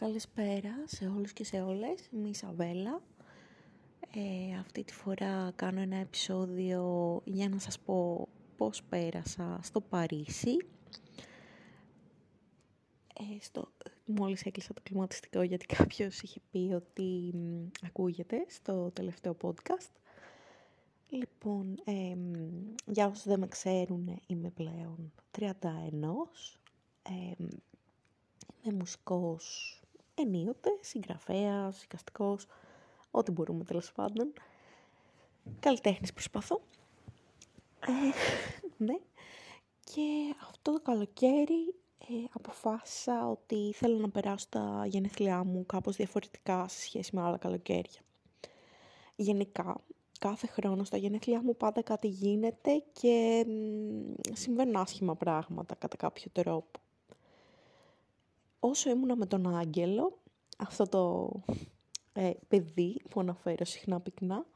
Καλησπέρα σε όλους και σε όλες. Είμαι η Σαβέλα. Ε, αυτή τη φορά κάνω ένα επεισόδιο για να σας πω πώς πέρασα στο Παρίσι. Ε, στο, μόλις έκλεισα το κλιματιστικό γιατί κάποιος είχε πει ότι ακούγεται στο τελευταίο podcast. Λοιπόν, ε, για όσους δεν με ξέρουν, είμαι πλέον 31. Ε, είμαι μουσικός ενίοτε, συγγραφέας, οικαστικός, ό,τι μπορούμε τέλος πάντων. Καλλιτέχνης προσπαθώ. Ε, ναι. Και αυτό το καλοκαίρι ε, αποφάσισα ότι θέλω να περάσω τα γενέθλιά μου κάπως διαφορετικά σε σχέση με άλλα καλοκαίρια. Γενικά, κάθε χρόνο στα γενέθλιά μου πάντα κάτι γίνεται και συμβαίνουν άσχημα πράγματα κατά κάποιο τρόπο όσο ήμουνα με τον Άγγελο, αυτό το ε, παιδί που αναφέρω συχνά πυκνά,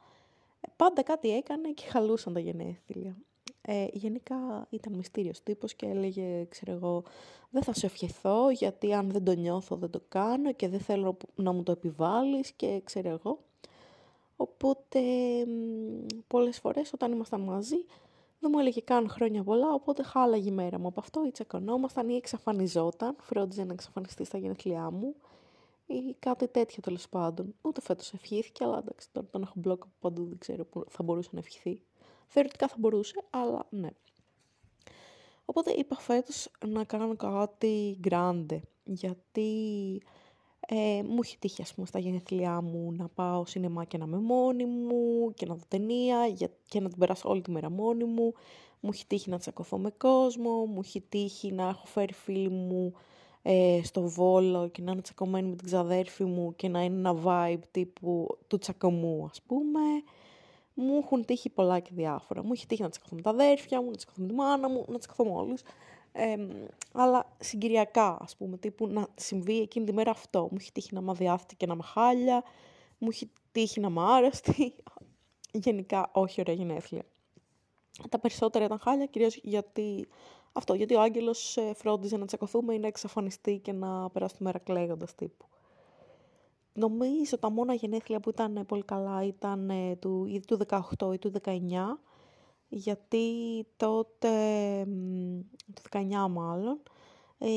πάντα κάτι έκανε και χαλούσαν τα γενέθλια. Ε, γενικά ήταν μυστήριος τύπος και έλεγε, ξέρω εγώ, δεν θα σε ευχηθώ γιατί αν δεν το νιώθω δεν το κάνω και δεν θέλω να μου το επιβάλλεις και ξέρω εγώ. Οπότε πολλές φορές όταν ήμασταν μαζί δεν μου έλεγε καν χρόνια πολλά, οπότε χάλαγε η μέρα μου. Από αυτό ή τσακωνόμασταν ή εξαφανιζόταν, φρόντιζε να εξαφανιστεί στα γενέθλιά μου ή κάτι τέτοιο τέλος πάντων. Ούτε φέτος ευχήθηκε, αλλά εντάξει, τώρα τον έχω μπλοκ από παντού, δεν ξέρω που θα μπορούσε να ευχηθεί. Θεωρητικά θα μπορούσε, αλλά ναι. Οπότε είπα φέτος να κάνω κάτι grande, γιατί ε, μου έχει τύχει, ας πούμε, στα γενέθλιά μου να πάω σινεμά και να είμαι μόνη μου και να δω ταινία για, και να την περάσω όλη τη μέρα μόνη μου. Μου έχει τύχει να τσακωθώ με κόσμο, μου έχει τύχει να έχω φέρει φίλοι μου ε, στο Βόλο και να είναι τσακωμένοι με την ξαδέρφη μου και να είναι ένα vibe τύπου του τσακωμού, ας πούμε. Μου έχουν τύχει πολλά και διάφορα. Μου έχει τύχει να τσακωθώ με τα αδέρφια μου, να τσακωθώ με τη μάνα μου, να τσακωθώ με όλους αλλά συγκυριακά, ας πούμε, τύπου να συμβεί εκείνη τη μέρα αυτό. Μου έχει τύχει να με αδιάφθη και να με χάλια, μου έχει τύχει να με άρρωστη. Γενικά, όχι ωραία γενέθλια. Τα περισσότερα ήταν χάλια, κυρίως γιατί αυτό, γιατί ο Άγγελος ε, φρόντιζε να τσακωθούμε ή να εξαφανιστεί και να περάσει τη μέρα κλαίγοντας τύπου. Νομίζω τα μόνα γενέθλια που ήταν πολύ καλά ήταν ε, του, ή του 18 ή του 19 γιατί τότε, το 19 μάλλον, ε,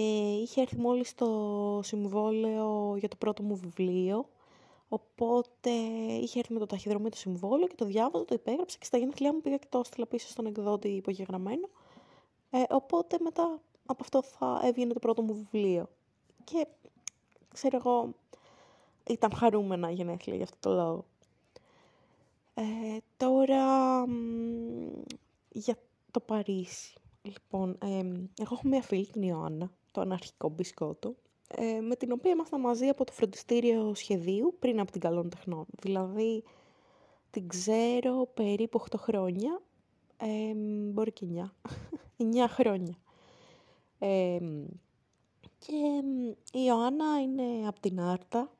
είχε έρθει μόλις το συμβόλαιο για το πρώτο μου βιβλίο, οπότε είχε έρθει με το ταχυδρομείο το συμβόλαιο και το διάβαζα, το υπέγραψα και στα γενέθλιά μου πήγα και το έστειλα πίσω στον εκδότη υπογεγραμμένο. Ε, οπότε μετά από αυτό θα έβγαινε το πρώτο μου βιβλίο. Και ξέρω εγώ, ήταν χαρούμενα γενέθλια για αυτό το λόγο. Ε, τώρα για το Παρίσι. Λοιπόν, ε, εγώ έχω μια φίλη, την Ιωάννα, το αναρχικό μπισκότο, ε, με την οποία ήμασταν μαζί από το φροντιστήριο σχεδίου πριν από την Καλών Τεχνών. Δηλαδή, την ξέρω περίπου 8 χρόνια, ε, μπορεί και 9, 9 χρόνια. και η Ιωάννα είναι από την Άρτα,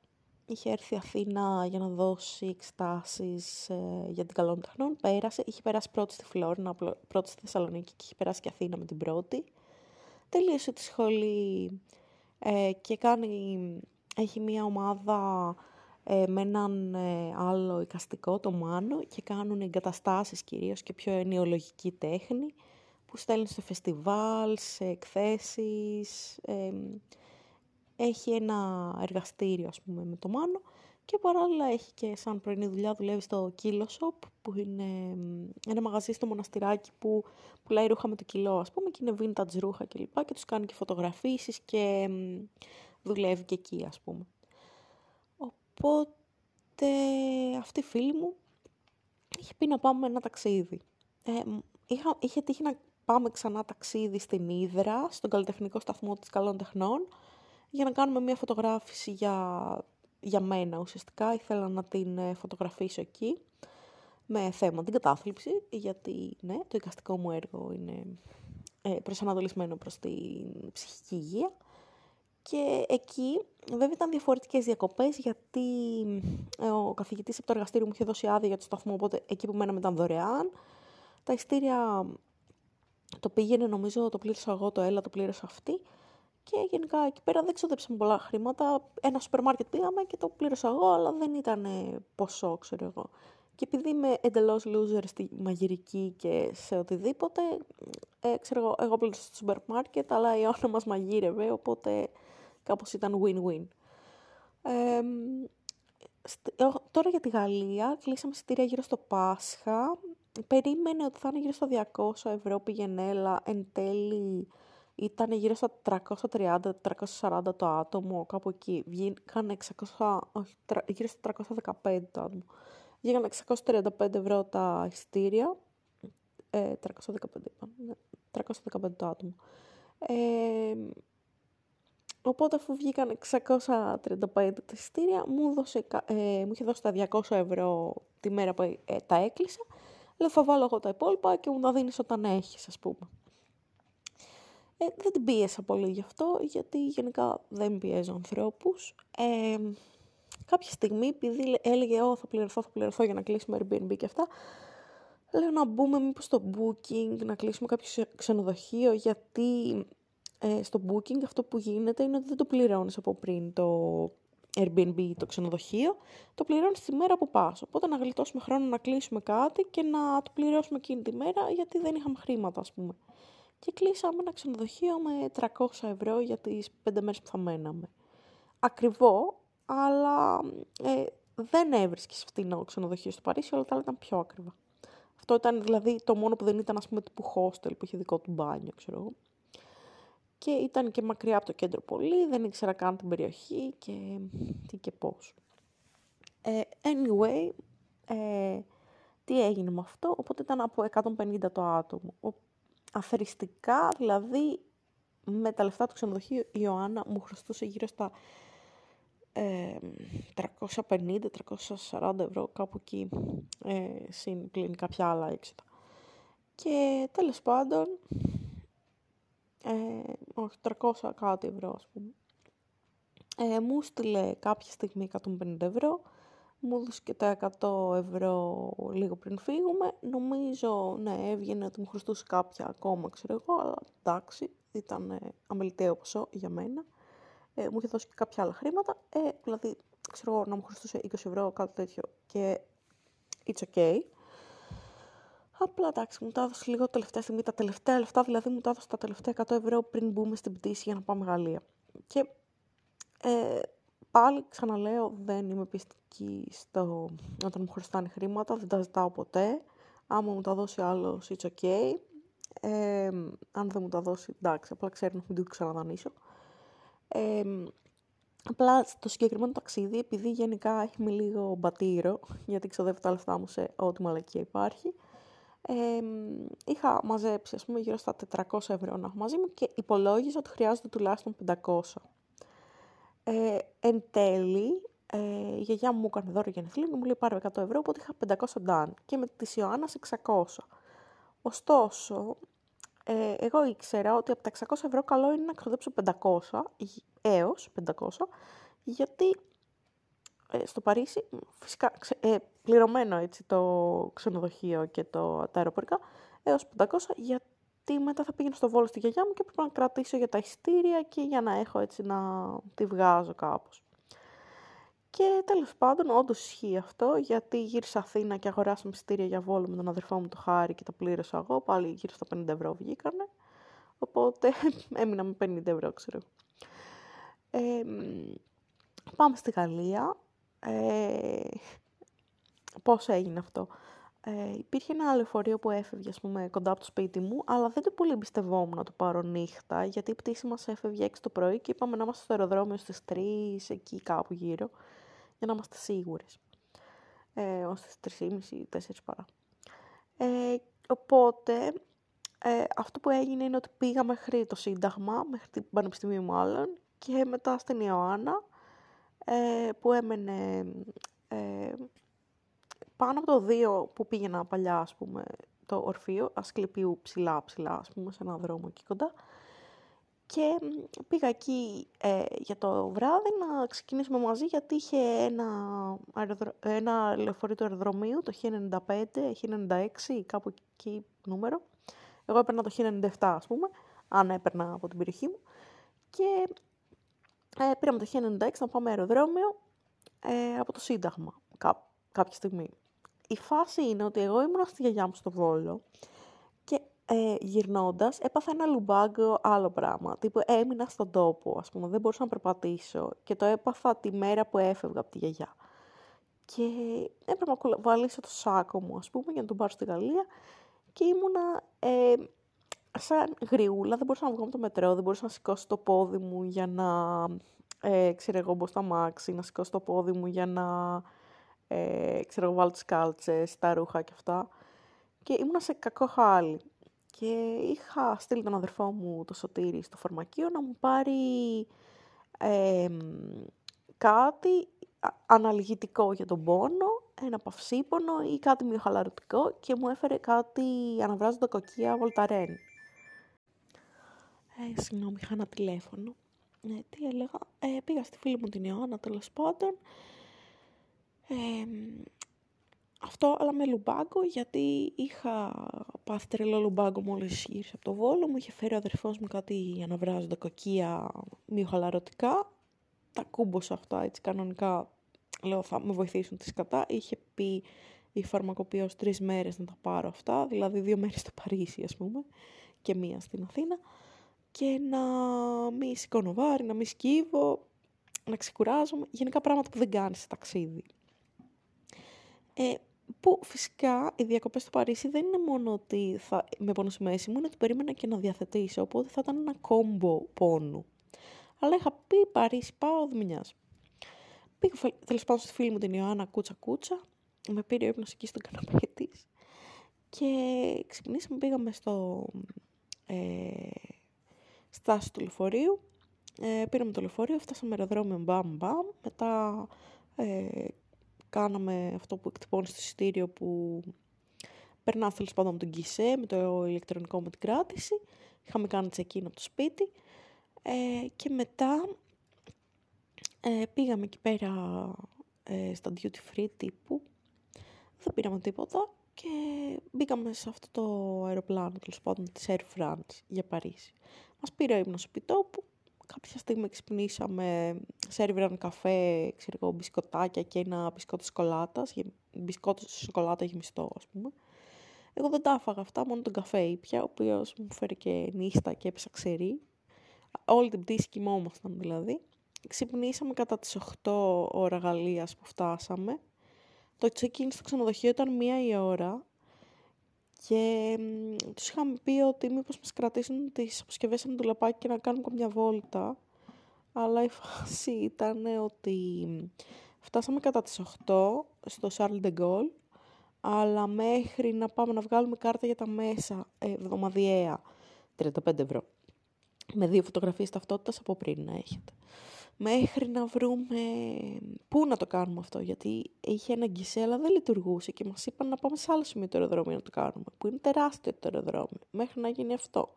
είχε έρθει Αθήνα για να δώσει εξετάσεις ε, για την καλών τεχνών. Πέρασε, είχε περάσει πρώτη στη Φλόρινα, πρώτη στη Θεσσαλονίκη και είχε περάσει και Αθήνα με την πρώτη. Τελείωσε τη σχολή ε, και κάνει, έχει μία ομάδα ε, με έναν ε, άλλο οικαστικό, το Μάνο, και κάνουν εγκαταστάσεις κυρίως και πιο ενοιολογική τέχνη, που στέλνουν σε φεστιβάλ, σε εκθέσεις, έχει ένα εργαστήριο ας πούμε με το Μάνο και παράλληλα έχει και σαν πρωινή δουλειά δουλεύει στο Kilo Shop που είναι ένα μαγαζί στο μοναστηράκι που πουλάει ρούχα με το κιλό ας πούμε και είναι vintage ρούχα και λοιπά και τους κάνει και φωτογραφίσεις και δουλεύει και εκεί ας πούμε. Οπότε αυτή η φίλη μου είχε πει να πάμε ένα ταξίδι. Ε, είχα, είχε τύχει να πάμε ξανά ταξίδι στην Ήδρα, στον καλλιτεχνικό σταθμό της Καλών Τεχνών, για να κάνουμε μια φωτογράφηση για, για μένα ουσιαστικά. Ήθελα να την ε, φωτογραφίσω εκεί με θέμα την κατάθλιψη, γιατί ναι, το εικαστικό μου έργο είναι ε, προσανατολισμένο προς την ψυχική υγεία. Και εκεί βέβαια ήταν διαφορετικές διακοπές γιατί ε, ο καθηγητής από το εργαστήριο μου είχε δώσει άδεια για το σταθμό, οπότε εκεί που μέναμε ήταν δωρεάν. Τα ειστήρια το πήγαινε νομίζω, το πλήρωσα εγώ, το έλα, το πλήρωσα αυτή Και γενικά εκεί πέρα δεν ξοδέψαμε πολλά χρήματα. Ένα σούπερ μάρκετ πήγαμε και το πλήρωσα εγώ, αλλά δεν ήταν ποσό, ξέρω εγώ. Και επειδή είμαι εντελώς loser στη μαγειρική και σε οτιδήποτε, ε, ξέρω εγώ, εγώ πλήρωσα στο σούπερ μάρκετ, αλλά η Ιωάννα μας μαγείρευε, οπότε κάπως ήταν win-win. Ε, τώρα για τη Γαλλία, κλείσαμε εισιτήρια γύρω στο Πάσχα. Περίμενε ότι θα είναι γύρω στα 200 ευρώ έλα, εν τέλει ήταν γύρω στα 330-340 το άτομο, κάπου εκεί. Βγήκαν 600, όχι, γύρω στα 315 το άτομο. Βγήκαν 635 ευρώ τα εισιτήρια. Ε, 315 ναι, 315 το άτομο. Ε, οπότε αφού βγήκαν 635 τα εισιτήρια, μου, δώσε, ε, μου είχε δώσει τα 200 ευρώ τη μέρα που ε, τα έκλεισα. Λέω θα βάλω εγώ τα υπόλοιπα και μου τα δίνεις όταν έχεις, ας πούμε. Ε, δεν την πίεσα πολύ γι' αυτό, γιατί γενικά δεν πιέζω ανθρώπους. Ε, κάποια στιγμή, επειδή έλεγε, Ω, θα πληρωθώ, θα πληρωθώ για να κλείσουμε Airbnb και αυτά, λέω να μπούμε μήπως στο booking, να κλείσουμε κάποιο ξενοδοχείο, γιατί ε, στο booking αυτό που γίνεται είναι ότι δεν το πληρώνεις από πριν το Airbnb το ξενοδοχείο, το πληρώνεις τη μέρα που πας. Οπότε να γλιτώσουμε χρόνο να κλείσουμε κάτι και να το πληρώσουμε εκείνη τη μέρα, γιατί δεν είχαμε χρήματα, ας πούμε και κλείσαμε ένα ξενοδοχείο με 300 ευρώ για τις 5 μέρες που θα μέναμε. Ακριβό, αλλά ε, δεν έβρισκες φτηνό ξενοδοχείο στο Παρίσι, όλα τα άλλα ήταν πιο ακριβά. Αυτό ήταν δηλαδή το μόνο που δεν ήταν ας πούμε τύπου hostel που είχε δικό του μπάνιο, ξέρω εγώ. Και ήταν και μακριά από το κέντρο πολύ, δεν ήξερα καν την περιοχή και τι και πώς. Ε, anyway, ε, τι έγινε με αυτό, οπότε ήταν από 150 το άτομο αφαιριστικά, δηλαδή με τα λεφτά του ξενοδοχείου η Ιωάννα μου χρωστούσε γύρω στα ε, 350-340 ευρώ κάπου εκεί ε, συν πλήν κάποια άλλα έξοδα. Και τέλος πάντων, ε, όχι 300 κάτι ευρώ ας πούμε, ε, μου στείλε κάποια στιγμή 150 ευρώ μου έδωσε και τα 100 ευρώ λίγο πριν φύγουμε. Νομίζω, ναι, έβγαινε ότι μου χρωστούσε κάποια ακόμα, ξέρω εγώ, αλλά εντάξει, ήταν αμεληταίο ποσό για μένα. Ε, μου είχε δώσει και κάποια άλλα χρήματα, ε, δηλαδή, ξέρω εγώ, να μου χρωστούσε 20 ευρώ, κάτι τέτοιο και it's okay. Απλά εντάξει, μου τα έδωσε λίγο τελευταία στιγμή, τα τελευταία λεφτά, δηλαδή μου τα έδωσε τα τελευταία 100 ευρώ πριν μπούμε στην πτήση για να πάμε Γαλλία. Και ε, πάλι ξαναλέω δεν είμαι πιστική στο όταν μου χρωστάνε χρήματα, δεν τα ζητάω ποτέ. Άμα μου τα δώσει άλλος, it's ok. Ε, αν δεν μου τα δώσει, εντάξει, απλά ξέρω να μην το ξαναδανείσω. Ε, απλά στο συγκεκριμένο ταξίδι, επειδή γενικά έχει με λίγο μπατήρο, γιατί ξοδεύω τα λεφτά μου σε ό,τι μαλακία υπάρχει, ε, είχα μαζέψει, ας πούμε, γύρω στα 400 ευρώ να έχω μαζί μου και υπολόγιζα ότι χρειάζεται τουλάχιστον 500. Ε, εν τέλει, ε, η γιαγιά μου έκανε δώρο γενεθλίων και μου λέει πάρε 100 ευρώ, οπότε είχα 500 ντάν και με της Ιωάννας 600. Ωστόσο, ε, εγώ ήξερα ότι από τα 600 ευρώ καλό είναι να ξοδέψω 500 έως 500, γιατί ε, στο Παρίσι, φυσικά ε, πληρωμένο έτσι το ξενοδοχείο και το, τα αεροπορικά, έως 500, γιατί γιατί μετά θα πήγαινε στο Βόλο στη γιαγιά μου και πρέπει να κρατήσω για τα εισιτήρια και για να έχω έτσι να τη βγάζω κάπως. Και τέλος πάντων, όντως ισχύει αυτό, γιατί γύρισα Αθήνα και αγοράσαμε εισιτήρια για Βόλο με τον αδερφό μου το Χάρη και τα πλήρωσα εγώ, πάλι γύρω στα 50 ευρώ βγήκανε. Οπότε έμεινα με 50 ευρώ, ξέρω. Ε, πάμε στη Γαλλία. Ε, πώς έγινε αυτό; Ε, υπήρχε ένα λεωφορείο που έφευγε, ας πούμε, κοντά από το σπίτι μου, αλλά δεν το πολύ εμπιστευόμουν να το πάρω νύχτα, γιατί η πτήση μας έφευγε 6 το πρωί και είπαμε να είμαστε στο αεροδρόμιο στις 3, εκεί κάπου γύρω, για να είμαστε σίγουρες. Ε, ως στις 3.30, 4 παρά. Ε, οπότε, ε, αυτό που έγινε είναι ότι πήγα μέχρι το Σύνταγμα, μέχρι την Πανεπιστημίου μάλλον, και μετά στην Ιωάννα, ε, που έμενε ε, πάνω από το 2 που πήγαινα παλιά, ας πούμε, το ορφείο, Ασκληπίου ψηλά ψηλά, ας πούμε, σε ένα δρόμο εκεί κοντά. Και πήγα εκεί ε, για το βράδυ να ξεκινήσουμε μαζί γιατί είχε ένα, αεροδρο... ένα λεωφορείο του αεροδρομίου, το 1095, 1096, κάπου εκεί νούμερο. Εγώ έπαιρνα το 1097 ας πούμε, αν έπαιρνα από την περιοχή μου. Και ε, πήραμε το 1096 να πάμε αεροδρόμιο ε, από το Σύνταγμα κά, κάποια στιγμή. Η φάση είναι ότι εγώ ήμουν στη γιαγιά μου στο Βόλο και ε, γυρνώντας, έπαθα ένα λουμπάγκο άλλο πράγμα. Τύπου έμεινα στον τόπο, ας πούμε, δεν μπορούσα να περπατήσω και το έπαθα τη μέρα που έφευγα από τη γιαγιά. Και έπρεπε να βάλίσω το σάκο μου, ας πούμε, για να τον πάρω στη Γαλλία και ήμουνα ε, σαν γριούλα, δεν μπορούσα να βγω από το μετρό, δεν μπορούσα να σηκώσω το πόδι μου για να, ε, ξέρω εγώ, μπω στα μάξι, να σηκώσω το πόδι μου για να, ε, ξέρω εγώ, βάλω τις κάλτσες, τα ρούχα και αυτά. Και ήμουνα σε κακό χάλι. Και είχα στείλει τον αδερφό μου το Σωτήρι στο φαρμακείο να μου πάρει ε, κάτι αναλγητικό για τον πόνο, ένα παυσίπονο ή κάτι μειοχαλαρωτικό και μου έφερε κάτι αναβράζοντα κοκκία βολταρέν. Ε, συγγνώμη, είχα ένα τηλέφωνο. Ε, τι έλεγα, ε, πήγα στη φίλη μου την Ιωάννα τέλος πάντων. Ε, αυτό, αλλά με λουμπάγκο, γιατί είχα πάθει τρελό λουμπάγκο μόλις γύρισα από το Βόλο. Μου είχε φέρει ο αδερφός μου κάτι αναβράζοντα κοκκία μυοχαλαρωτικά. Τα κούμπωσα αυτά, έτσι κανονικά, λέω θα με βοηθήσουν τις κατά. Είχε πει η φαρμακοποιός τρεις μέρες να τα πάρω αυτά, δηλαδή δύο μέρες στο Παρίσι ας πούμε και μία στην Αθήνα και να μην σηκώνω βάρη, να μην σκύβω, να ξεκουράζομαι, γενικά πράγματα που δεν κάνεις σε ταξίδι. Ε, που φυσικά οι διακοπές στο Παρίσι δεν είναι μόνο ότι θα με πόνο στη μέση μου, είναι ότι περίμενα και να διαθετήσω, οπότε θα ήταν ένα κόμπο πόνου. Αλλά είχα πει Παρίσι, πάω, δεν με νοιάζει. Πήγα τέλος πάντων στη φίλη μου την Ιωάννα κούτσα κούτσα, με πήρε ο ύπνος εκεί στον καναπέ της και ξυπνήσαμε, πήγαμε στο ε, στάση του λεωφορείου, ε, πήραμε το λεωφορείο, φτάσαμε αεροδρόμιο μπαμ μπαμ, μετά ε, κάναμε αυτό που εκτυπώνεις στο εισιτήριο που περνά τέλος πάντων με τον Κισέ, με το ηλεκτρονικό με την κράτηση. Είχαμε κάνει check-in από το σπίτι. Ε, και μετά ε, πήγαμε εκεί πέρα ε, στα duty free τύπου. Δεν πήραμε τίποτα και μπήκαμε σε αυτό το αεροπλάνο τέλος πάντων της Air France για Παρίσι. Μας πήρε ο ύπνος επιτόπου κάποια στιγμή ξυπνήσαμε, σερβιραν καφέ, ξέρω εγώ, μπισκοτάκια και ένα μπισκότο σκολάτας, μπισκότο σοκολάτα γεμιστό, ας πούμε. Εγώ δεν τα έφαγα αυτά, μόνο τον καφέ ήπια, ο οποίος μου φέρει και νύστα και έπεσα ξερή. Όλη την πτήση κοιμόμασταν δηλαδή. Ξυπνήσαμε κατά τις 8 ώρα Γαλλίας που φτάσαμε. Το check-in στο ξενοδοχείο ήταν μία η ώρα και τους είχαμε πει ότι μήπως μας κρατήσουν τις αποσκευές ένα ντουλαπάκι και να κάνουμε μια βόλτα. Αλλά η φάση ήταν ότι φτάσαμε κατά τις 8 στο Charles de Gaulle, αλλά μέχρι να πάμε να βγάλουμε κάρτα για τα μέσα ε, εβδομαδιαία, 35 ευρώ. Με δύο φωτογραφίες ταυτότητας από πριν να έχετε μέχρι να βρούμε πού να το κάνουμε αυτό, γιατί είχε ένα γκισέ, αλλά δεν λειτουργούσε και μας είπαν να πάμε σε άλλο σημείο το αεροδρόμιο να το κάνουμε, που είναι τεράστιο το αεροδρόμιο, μέχρι να γίνει αυτό.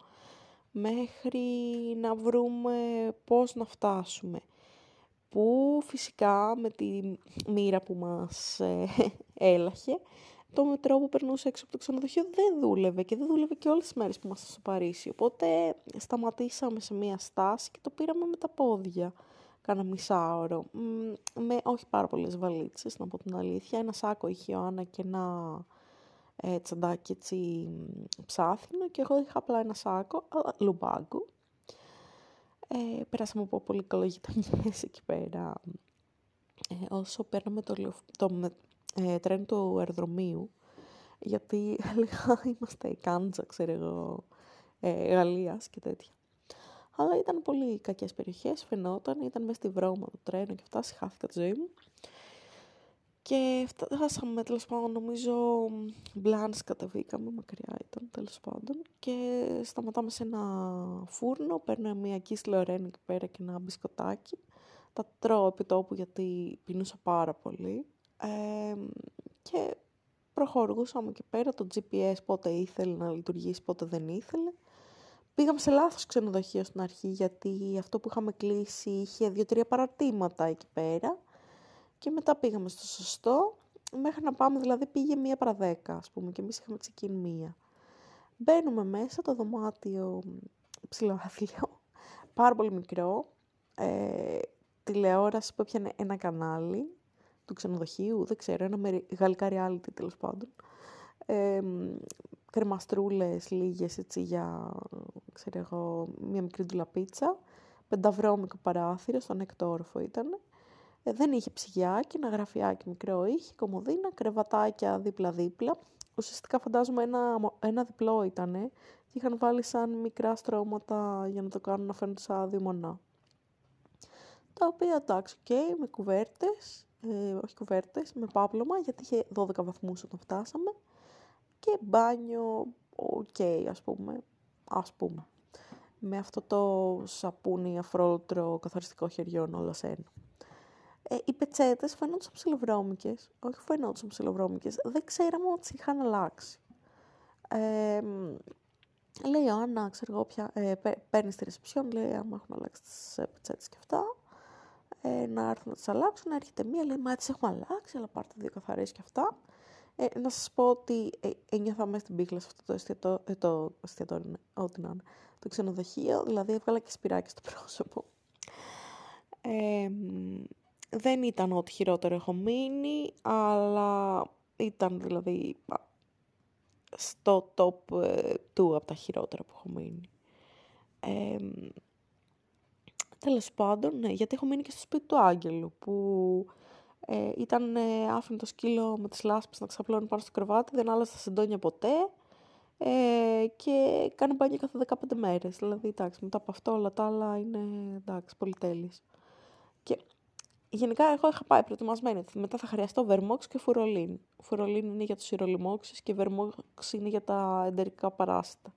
Μέχρι να βρούμε πώς να φτάσουμε. Που φυσικά με τη μοίρα που μας ε, έλαχε, το μετρό που περνούσε έξω από το ξενοδοχείο δεν δούλευε και δεν δούλευε και όλες τις μέρες που ήμασταν στο Παρίσι. Οπότε σταματήσαμε σε μία στάση και το πήραμε με τα πόδια κάνα μισάωρο, με όχι πάρα πολλές βαλίτσες, να πω την αλήθεια. Ένα σάκο είχε ο Άννα και ένα ε, τσαντάκι έτσι ψάθινο και εγώ είχα απλά ένα σάκο, αλλά λουμπάγκου. Ε, περάσαμε από πολύ καλό γειτονιές εκεί πέρα. Ε, όσο παίρναμε το, το ε, τρένο του αεροδρομίου, γιατί έλεγα είμαστε η Κάντζα, ξέρω εγώ, ε, Γαλλίας και τέτοια. Αλλά ήταν πολύ κακές περιοχές, φαινόταν, ήταν μέσα στη βρώμα το τρένο και φτάσει, χάθηκα τη ζωή μου. Και φτάσαμε τέλος πάντων, νομίζω, μπλάν κατεβήκαμε, μακριά ήταν τέλος πάντων. Και σταματάμε σε ένα φούρνο, παίρνω μια κίσλη ωραία εκεί πέρα και ένα μπισκοτάκι. Τα τρώω επί τόπου γιατί πεινούσα πάρα πολύ. Ε, και προχωρούσαμε εκεί πέρα, το GPS πότε ήθελε να λειτουργήσει, πότε δεν ήθελε. Πήγαμε σε λάθος ξενοδοχείο στην αρχή γιατί αυτό που είχαμε κλείσει είχε δύο-τρία παρατήματα εκεί πέρα και μετά πήγαμε στο σωστό μέχρι να πάμε δηλαδή πήγε μία παρά δέκα ας πούμε και εμείς είχαμε ξεκινήσει μία. Μπαίνουμε μέσα το δωμάτιο ψηλοάθλιο, πάρα πολύ μικρό, ε, τηλεόραση που έπιανε ένα κανάλι του ξενοδοχείου, δεν ξέρω, ένα με γαλλικά reality τέλος πάντων. Ε, κρεμαστρούλες λίγες έτσι για, ξέρω εγώ, μια μικρή ντουλαπίτσα. Πενταβρώμικο παράθυρο, στον έκτο όροφο ήταν. Ε, δεν είχε ψυγιά και ένα γραφιάκι μικρό είχε, κομμωδίνα, κρεβατάκια δίπλα-δίπλα. Ουσιαστικά φαντάζομαι ένα, ένα διπλό ήταν και είχαν βάλει σαν μικρά στρώματα για να το κάνουν να φαίνονται σαν μονά. Τα οποία εντάξει, okay, με κουβέρτες, ε, όχι κουβέρτες, με πάπλωμα, γιατί είχε 12 βαθμούς όταν φτάσαμε. Και μπάνιο, OK, okay, ας πούμε, ας πούμε. Με αυτό το σαπούνι αφρόλουτρο καθαριστικό χεριών όλα σε ένα. Ε, οι πετσέτες φαίνονταν ψιλοβρώμικες, όχι φαίνονταν ψιλοβρώμικες, δεν ξέραμε ότι τις είχαν αλλάξει. Ε, λέει η Άννα, ξέρω εγώ πια, ε, παίρνεις στη ρεσεψιόν, λέει άμα έχουν αλλάξει τις ε, πετσέτες και αυτά, ε, να έρθουν να τις αλλάξουν, έρχεται μία, λέει μα τις έχουμε αλλάξει, αλλά πάρτε δύο καθαρές και αυτά. Ε, να σας πω ότι ε, ένιωθα μέσα στην πίχλα σε αυτό το εστιατόριο, ε, το εστιατόριο, ναι, ό,τι να είναι, το ξενοδοχείο, δηλαδή έβγαλα και σπυράκι στο πρόσωπο. Ε, δεν ήταν ό,τι χειρότερο έχω μείνει, αλλά ήταν δηλαδή στο top ε, του από τα χειρότερα που έχω μείνει. Ε, τέλος πάντων, ναι, γιατί έχω μείνει και στο σπίτι του Άγγελου, που ε, ήταν ε, άφηνο το σκύλο με τις λάσπες να ξαπλώνει πάνω στο κρεβάτι, δεν άλλαζε τα σεντόνια ποτέ ε, και κάνει μπάνιο κάθε 15 μέρες. Δηλαδή, εντάξει, μετά από αυτό όλα τα άλλα είναι, εντάξει, πολυτέλειες. Και Γενικά, εγώ είχα πάει προετοιμασμένη. Μετά θα χρειαστώ βερμόξ και φουρολίν. Φουρολίν είναι για τους ηρολιμόξεις και βερμόξ είναι για τα εντερικά παράσιτα.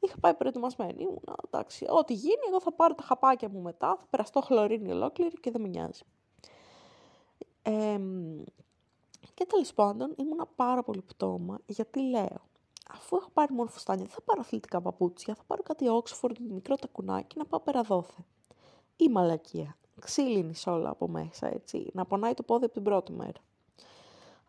Είχα πάει προετοιμασμένη. Ήμουνα, εντάξει, ό,τι γίνει, εγώ θα πάρω τα χαπάκια μου μετά, θα περαστώ χλωρίνη ολόκληρη και δεν με νοιάζει. Ε, και τέλος πάντων, ήμουνα πάρα πολύ πτώμα, γιατί λέω, αφού έχω πάρει μόνο φουστάνια, δεν θα πάρω αθλητικά παπούτσια, θα πάρω κάτι Oxford, μικρό τακουνάκι, να πάω πέρα δόθε. Ή μαλακία ξύλινη όλα από μέσα, έτσι. Να πονάει το πόδι από την πρώτη μέρα.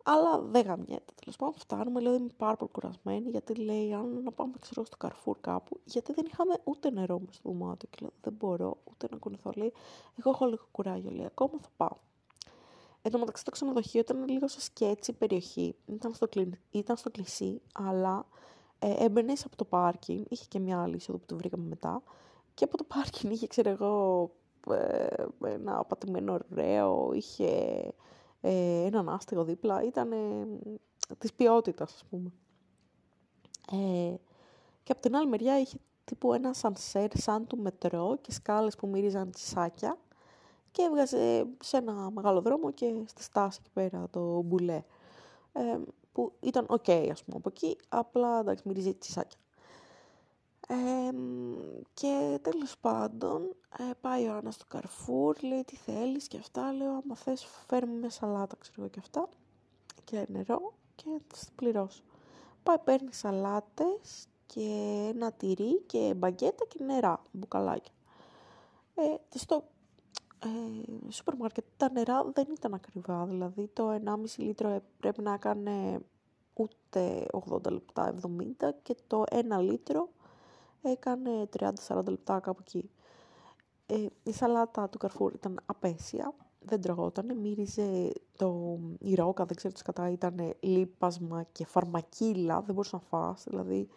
Αλλά δεν γαμιέται. Τέλος πάντων, φτάνουμε. Λέω, είμαι πάρα πολύ κουρασμένη, γιατί λέει, αν να πάμε, ξέρω, στο καρφούρ κάπου, γιατί δεν είχαμε ούτε νερό μες στο δωμάτιο. Και λέω, δεν μπορώ ούτε να κουνηθώ. Λέει, εγώ έχω λίγο κουράγιο, λέει, ακόμα θα πάω. Εν τω μεταξύ, το ξενοδοχείο ήταν λίγο σε σκέτσι περιοχή. Ήταν στο, κλει... ήταν στο κλεισί, αλλά ε, έμπαινες από το πάρκινγκ. Είχε και μια άλλη είσοδο που το βρήκαμε μετά. Και από το πάρκινγκ είχε, ξέρω εγώ, ε, ένα πατημένο ωραίο, είχε ε, έναν άστεγο δίπλα, ήταν ε, της ποιότητας ας πούμε. Ε, και από την άλλη μεριά είχε τύπου ένα ασανσέρ σαν του μετρό και σκάλες που μύριζαν τσισάκια και έβγαζε σε ένα μεγάλο δρόμο και στη στάση εκεί πέρα το μπουλέ. Ε, που ήταν OK, okay, ας πούμε, από εκεί, απλά εντάξει, μυρίζει τσισάκια και τέλος πάντων ε, πάει ο Άννας στο Καρφούρ, λέει τι θέλεις και αυτά, λέω άμα θες φέρνει μια σαλάτα ξέρω και αυτά και νερό και θα την πληρώσω. Πάει παίρνει σαλάτες και ένα τυρί και μπαγκέτα και νερά, μπουκαλάκια. Ε, στο ε, σούπερ μάρκετ τα νερά δεν ήταν ακριβά, δηλαδή το 1,5 λίτρο πρέπει να έκανε ούτε 80 λεπτά, 70 και το 1 λίτρο έκανε 30-40 λεπτά κάπου εκεί. Ε, η σαλάτα του Καρφούρ ήταν απέσια, δεν τραγότανε, μύριζε το, η ρόκα, δεν ξέρω τι κατά, ήταν λίπασμα και φαρμακίλα, δεν μπορούσε να φας, δηλαδή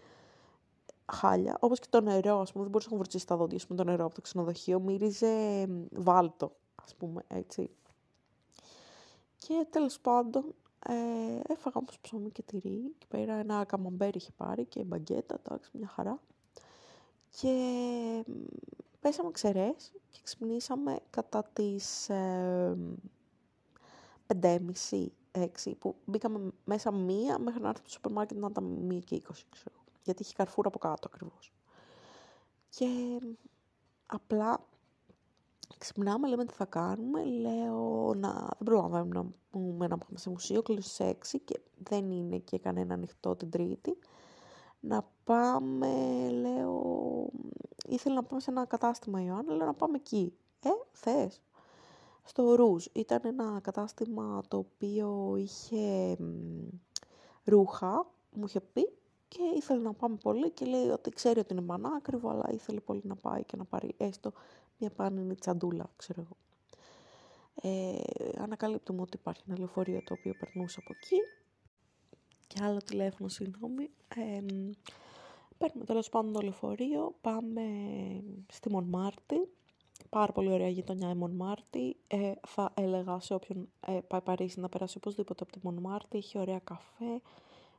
χάλια. Όπως και το νερό, ας πούμε, δεν μπορούσε να βουρτσίσει τα δόντια, με το νερό από το ξενοδοχείο, μύριζε βάλτο, ας πούμε, έτσι. Και τέλος πάντων, ε, έφαγα όμως ψωμί και τυρί και πέρα ένα καμαμπέρι είχε πάρει και μπαγκέτα, εντάξει, μια χαρά. Και πέσαμε ξερές και ξυπνήσαμε κατά τις ε, 5.30, 6 που μπήκαμε μέσα μία μέχρι να έρθει στο σούπερ μάρκετ να ήταν μία και 20 ξέρω. Γιατί είχε καρφούρα από κάτω ακριβώς. Και απλά ξυπνάμε, λέμε τι θα κάνουμε, λέω να δεν προλαβαίνουμε να πούμε να πάμε σε μουσείο, κλείνω στις 6 και δεν είναι και κανένα ανοιχτό την Τρίτη να πάμε, λέω, ήθελα να πάμε σε ένα κατάστημα Ιωάννα, λέω να πάμε εκεί. Ε, θες. Στο Ρούζ. Ήταν ένα κατάστημα το οποίο είχε ρούχα, μου είχε πει, και ήθελε να πάμε πολύ και λέει ότι ξέρει ότι είναι μανάκριβο, αλλά ήθελε πολύ να πάει και να πάρει έστω μια πάνινη τσαντούλα, ξέρω εγώ. Ε, ανακαλύπτουμε ότι υπάρχει ένα λεωφορείο το οποίο περνούσε από εκεί και άλλο τηλέφωνο, συγγνώμη. Ε, παίρνουμε τέλος πάντων το λεωφορείο, πάμε στη Μονμάρτη. Πάρα πολύ ωραία γειτονιά η Μονμάρτη. Ε, θα έλεγα σε όποιον ε, πάει Παρίσι να περάσει οπωσδήποτε από τη Μονμάρτη. Έχει ωραία καφέ,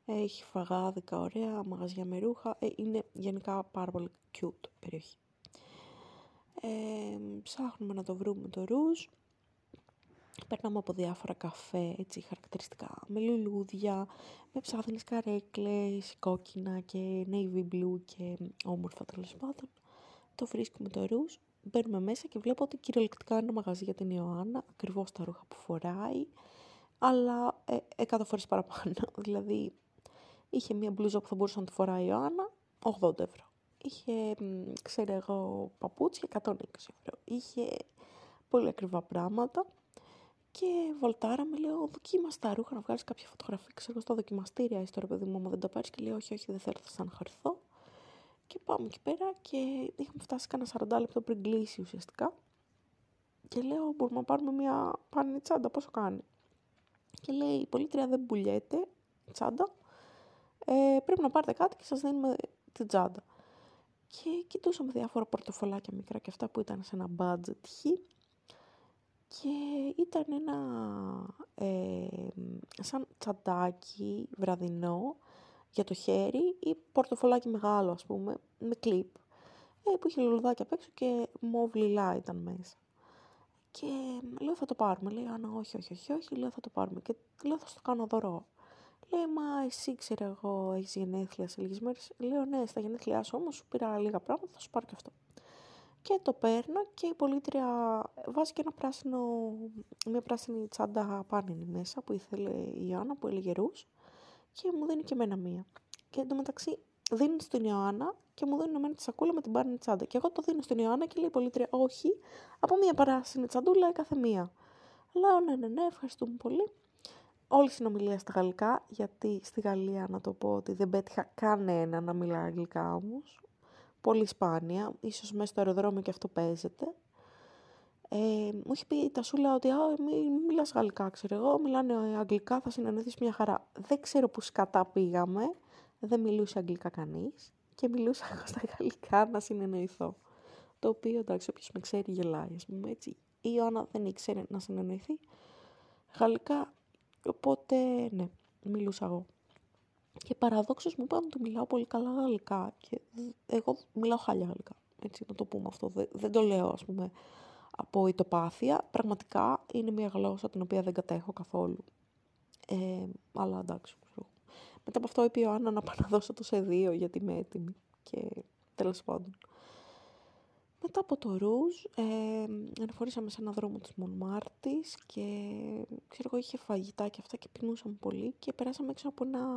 έχει φαγάδικα ωραία, μαγαζιά με ρούχα. Ε, είναι γενικά πάρα πολύ cute περιοχή. Ε, ψάχνουμε να το βρούμε το ρούζ. Περνάμε από διάφορα καφέ, έτσι, χαρακτηριστικά, με λουλούδια, με ψάθινες καρέκλες, κόκκινα και navy blue και όμορφα τέλος πάντων. Το βρίσκουμε το ρούζ, μπαίνουμε μέσα και βλέπω ότι κυριολεκτικά είναι μαγαζί για την Ιωάννα, ακριβώς τα ρούχα που φοράει, αλλά ε, εκατό φορές παραπάνω. δηλαδή, είχε μία μπλούζα που θα μπορούσε να τη φοράει η Ιωάννα, 80 ευρώ. Είχε, ξέρω εγώ, παπούτσια, 120 ευρώ. Είχε πολύ ακριβά πράγματα. Και βολτάραμε, λέω, δοκίμασε τα ρούχα να βγάλεις κάποια φωτογραφία. Ξέρω στα δοκιμαστήρια, είσαι τώρα παιδί μου, άμα δεν τα πάρεις. Και λέω, Όχι, όχι, δεν θέλω, θα στεναχωρηθώ. Και πάμε εκεί πέρα και είχαμε φτάσει κανένα 40 λεπτό πριν κλείσει ουσιαστικά. Και λέω, Μπορούμε να πάρουμε μια πάνινη τσάντα, πόσο κάνει. Και λέει, Η πολίτρια δεν πουλιέται τσάντα. Ε, πρέπει να πάρετε κάτι και σας δίνουμε την τσάντα. Και κοιτούσαμε διάφορα πορτοφολάκια μικρά και αυτά που ήταν σε ένα budget χ και ήταν ένα ε, σαν τσαντάκι βραδινό για το χέρι ή πορτοφολάκι μεγάλο ας πούμε με κλιπ ε, που είχε λουλουδάκι απ' έξω και μόβ λιλά ήταν μέσα. Και λέω θα το πάρουμε. Λέει Άννα όχι, όχι, όχι, όχι. Λέω θα το πάρουμε. Και λέω θα στο κάνω δωρό. Λέει μα εσύ ξέρω εγώ έχεις γενέθλια σε λίγες μέρες. Λέω ναι στα γενέθλιά σου όμως σου πήρα λίγα πράγματα θα σου πάρω και αυτό και το παίρνω και η πολίτρια βάζει και ένα πράσινο, μια πράσινη τσάντα πάνινη μέσα που ήθελε η Ιωάννα που έλεγε ρούς και μου δίνει και εμένα μία. Και εντωμεταξύ δίνει στην Ιωάννα και μου δίνει εμένα τη σακούλα με την πάνινη τσάντα. Και εγώ το δίνω στην Ιωάννα και λέει η πολίτρια όχι, από μία πράσινη τσαντούλα κάθε μία. Λέω ναι, ναι, ναι, ευχαριστούμε πολύ. Όλη η συνομιλία στα γαλλικά, γιατί στη Γαλλία να το πω ότι δεν πέτυχα κανένα να μιλά αγγλικά όμως πολύ σπάνια, ίσως μέσα στο αεροδρόμιο και αυτό παίζεται. Ε, μου έχει πει η Τασούλα ότι Α, μη, μιλάς γαλλικά, ξέρω εγώ, μιλάνε αγγλικά, θα συνεννοηθείς μια χαρά. Δεν ξέρω που σκατά πήγαμε, δεν μιλούσε αγγλικά κανείς και μιλούσα εγώ στα γαλλικά να συνεννοηθώ. Το οποίο, εντάξει, όποιος με ξέρει γελάει, ας πούμε, έτσι. Η Ιωάννα δεν ήξερε να συνεννοηθεί γαλλικά, οπότε, ναι, μιλούσα εγώ. Και παραδόξως μου είπαν ότι μιλάω πολύ καλά γαλλικά. Και εγώ μιλάω χάλια γαλλικά. Έτσι, να το πούμε αυτό. Δεν, το λέω, ας πούμε, από ητοπάθεια. Πραγματικά είναι μια γλώσσα την οποία δεν κατέχω καθόλου. Ε, αλλά εντάξει. Μετά από αυτό είπε η Ιωάννα να πάω να δώσω το σε δύο γιατί είμαι έτοιμη. Και τέλος πάντων. Μετά από το Ρούζ, ε, αναφορήσαμε σε ένα δρόμο της Μονμάρτης και ξέρω εγώ είχε φαγητά και αυτά και πεινούσαμε πολύ και περάσαμε έξω από ένα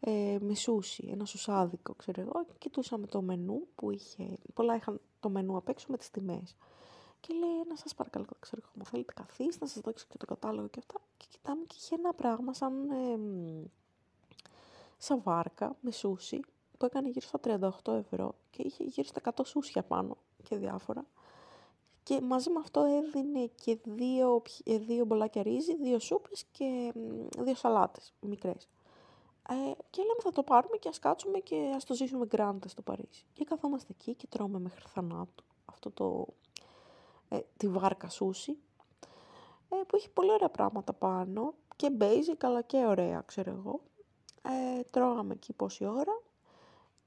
ε, μεσούσι, ένα σουσάδικο ξέρω εγώ και κοιτούσαμε το μενού που είχε, πολλά είχαν το μενού απ' έξω με τις τιμές. Και λέει, να σας παρακαλώ, ξέρω εγώ, μου θέλετε καθίστε, να σας δείξω και το κατάλογο και αυτά. Και κοιτάμε και είχε ένα πράγμα σαν, ε, σαν βάρκα με σούσι που έκανε γύρω στα 38 ευρώ και είχε γύρω στα 100 σούσια πάνω και διάφορα. Και μαζί με αυτό έδινε και δύο, ε, δύο μπολάκια ρύζι, δύο σούπες και δύο σαλάτες μικρές. Ε, και λέμε θα το πάρουμε και ας κάτσουμε και ας το ζήσουμε γκράντα στο Παρίσι. Και καθόμαστε εκεί και τρώμε μέχρι θανάτου αυτό το, ε, τη βάρκα σούσι, ε, που έχει πολύ ωραία πράγματα πάνω και basic αλλά και ωραία ξέρω εγώ. Ε, τρώγαμε εκεί πόση ώρα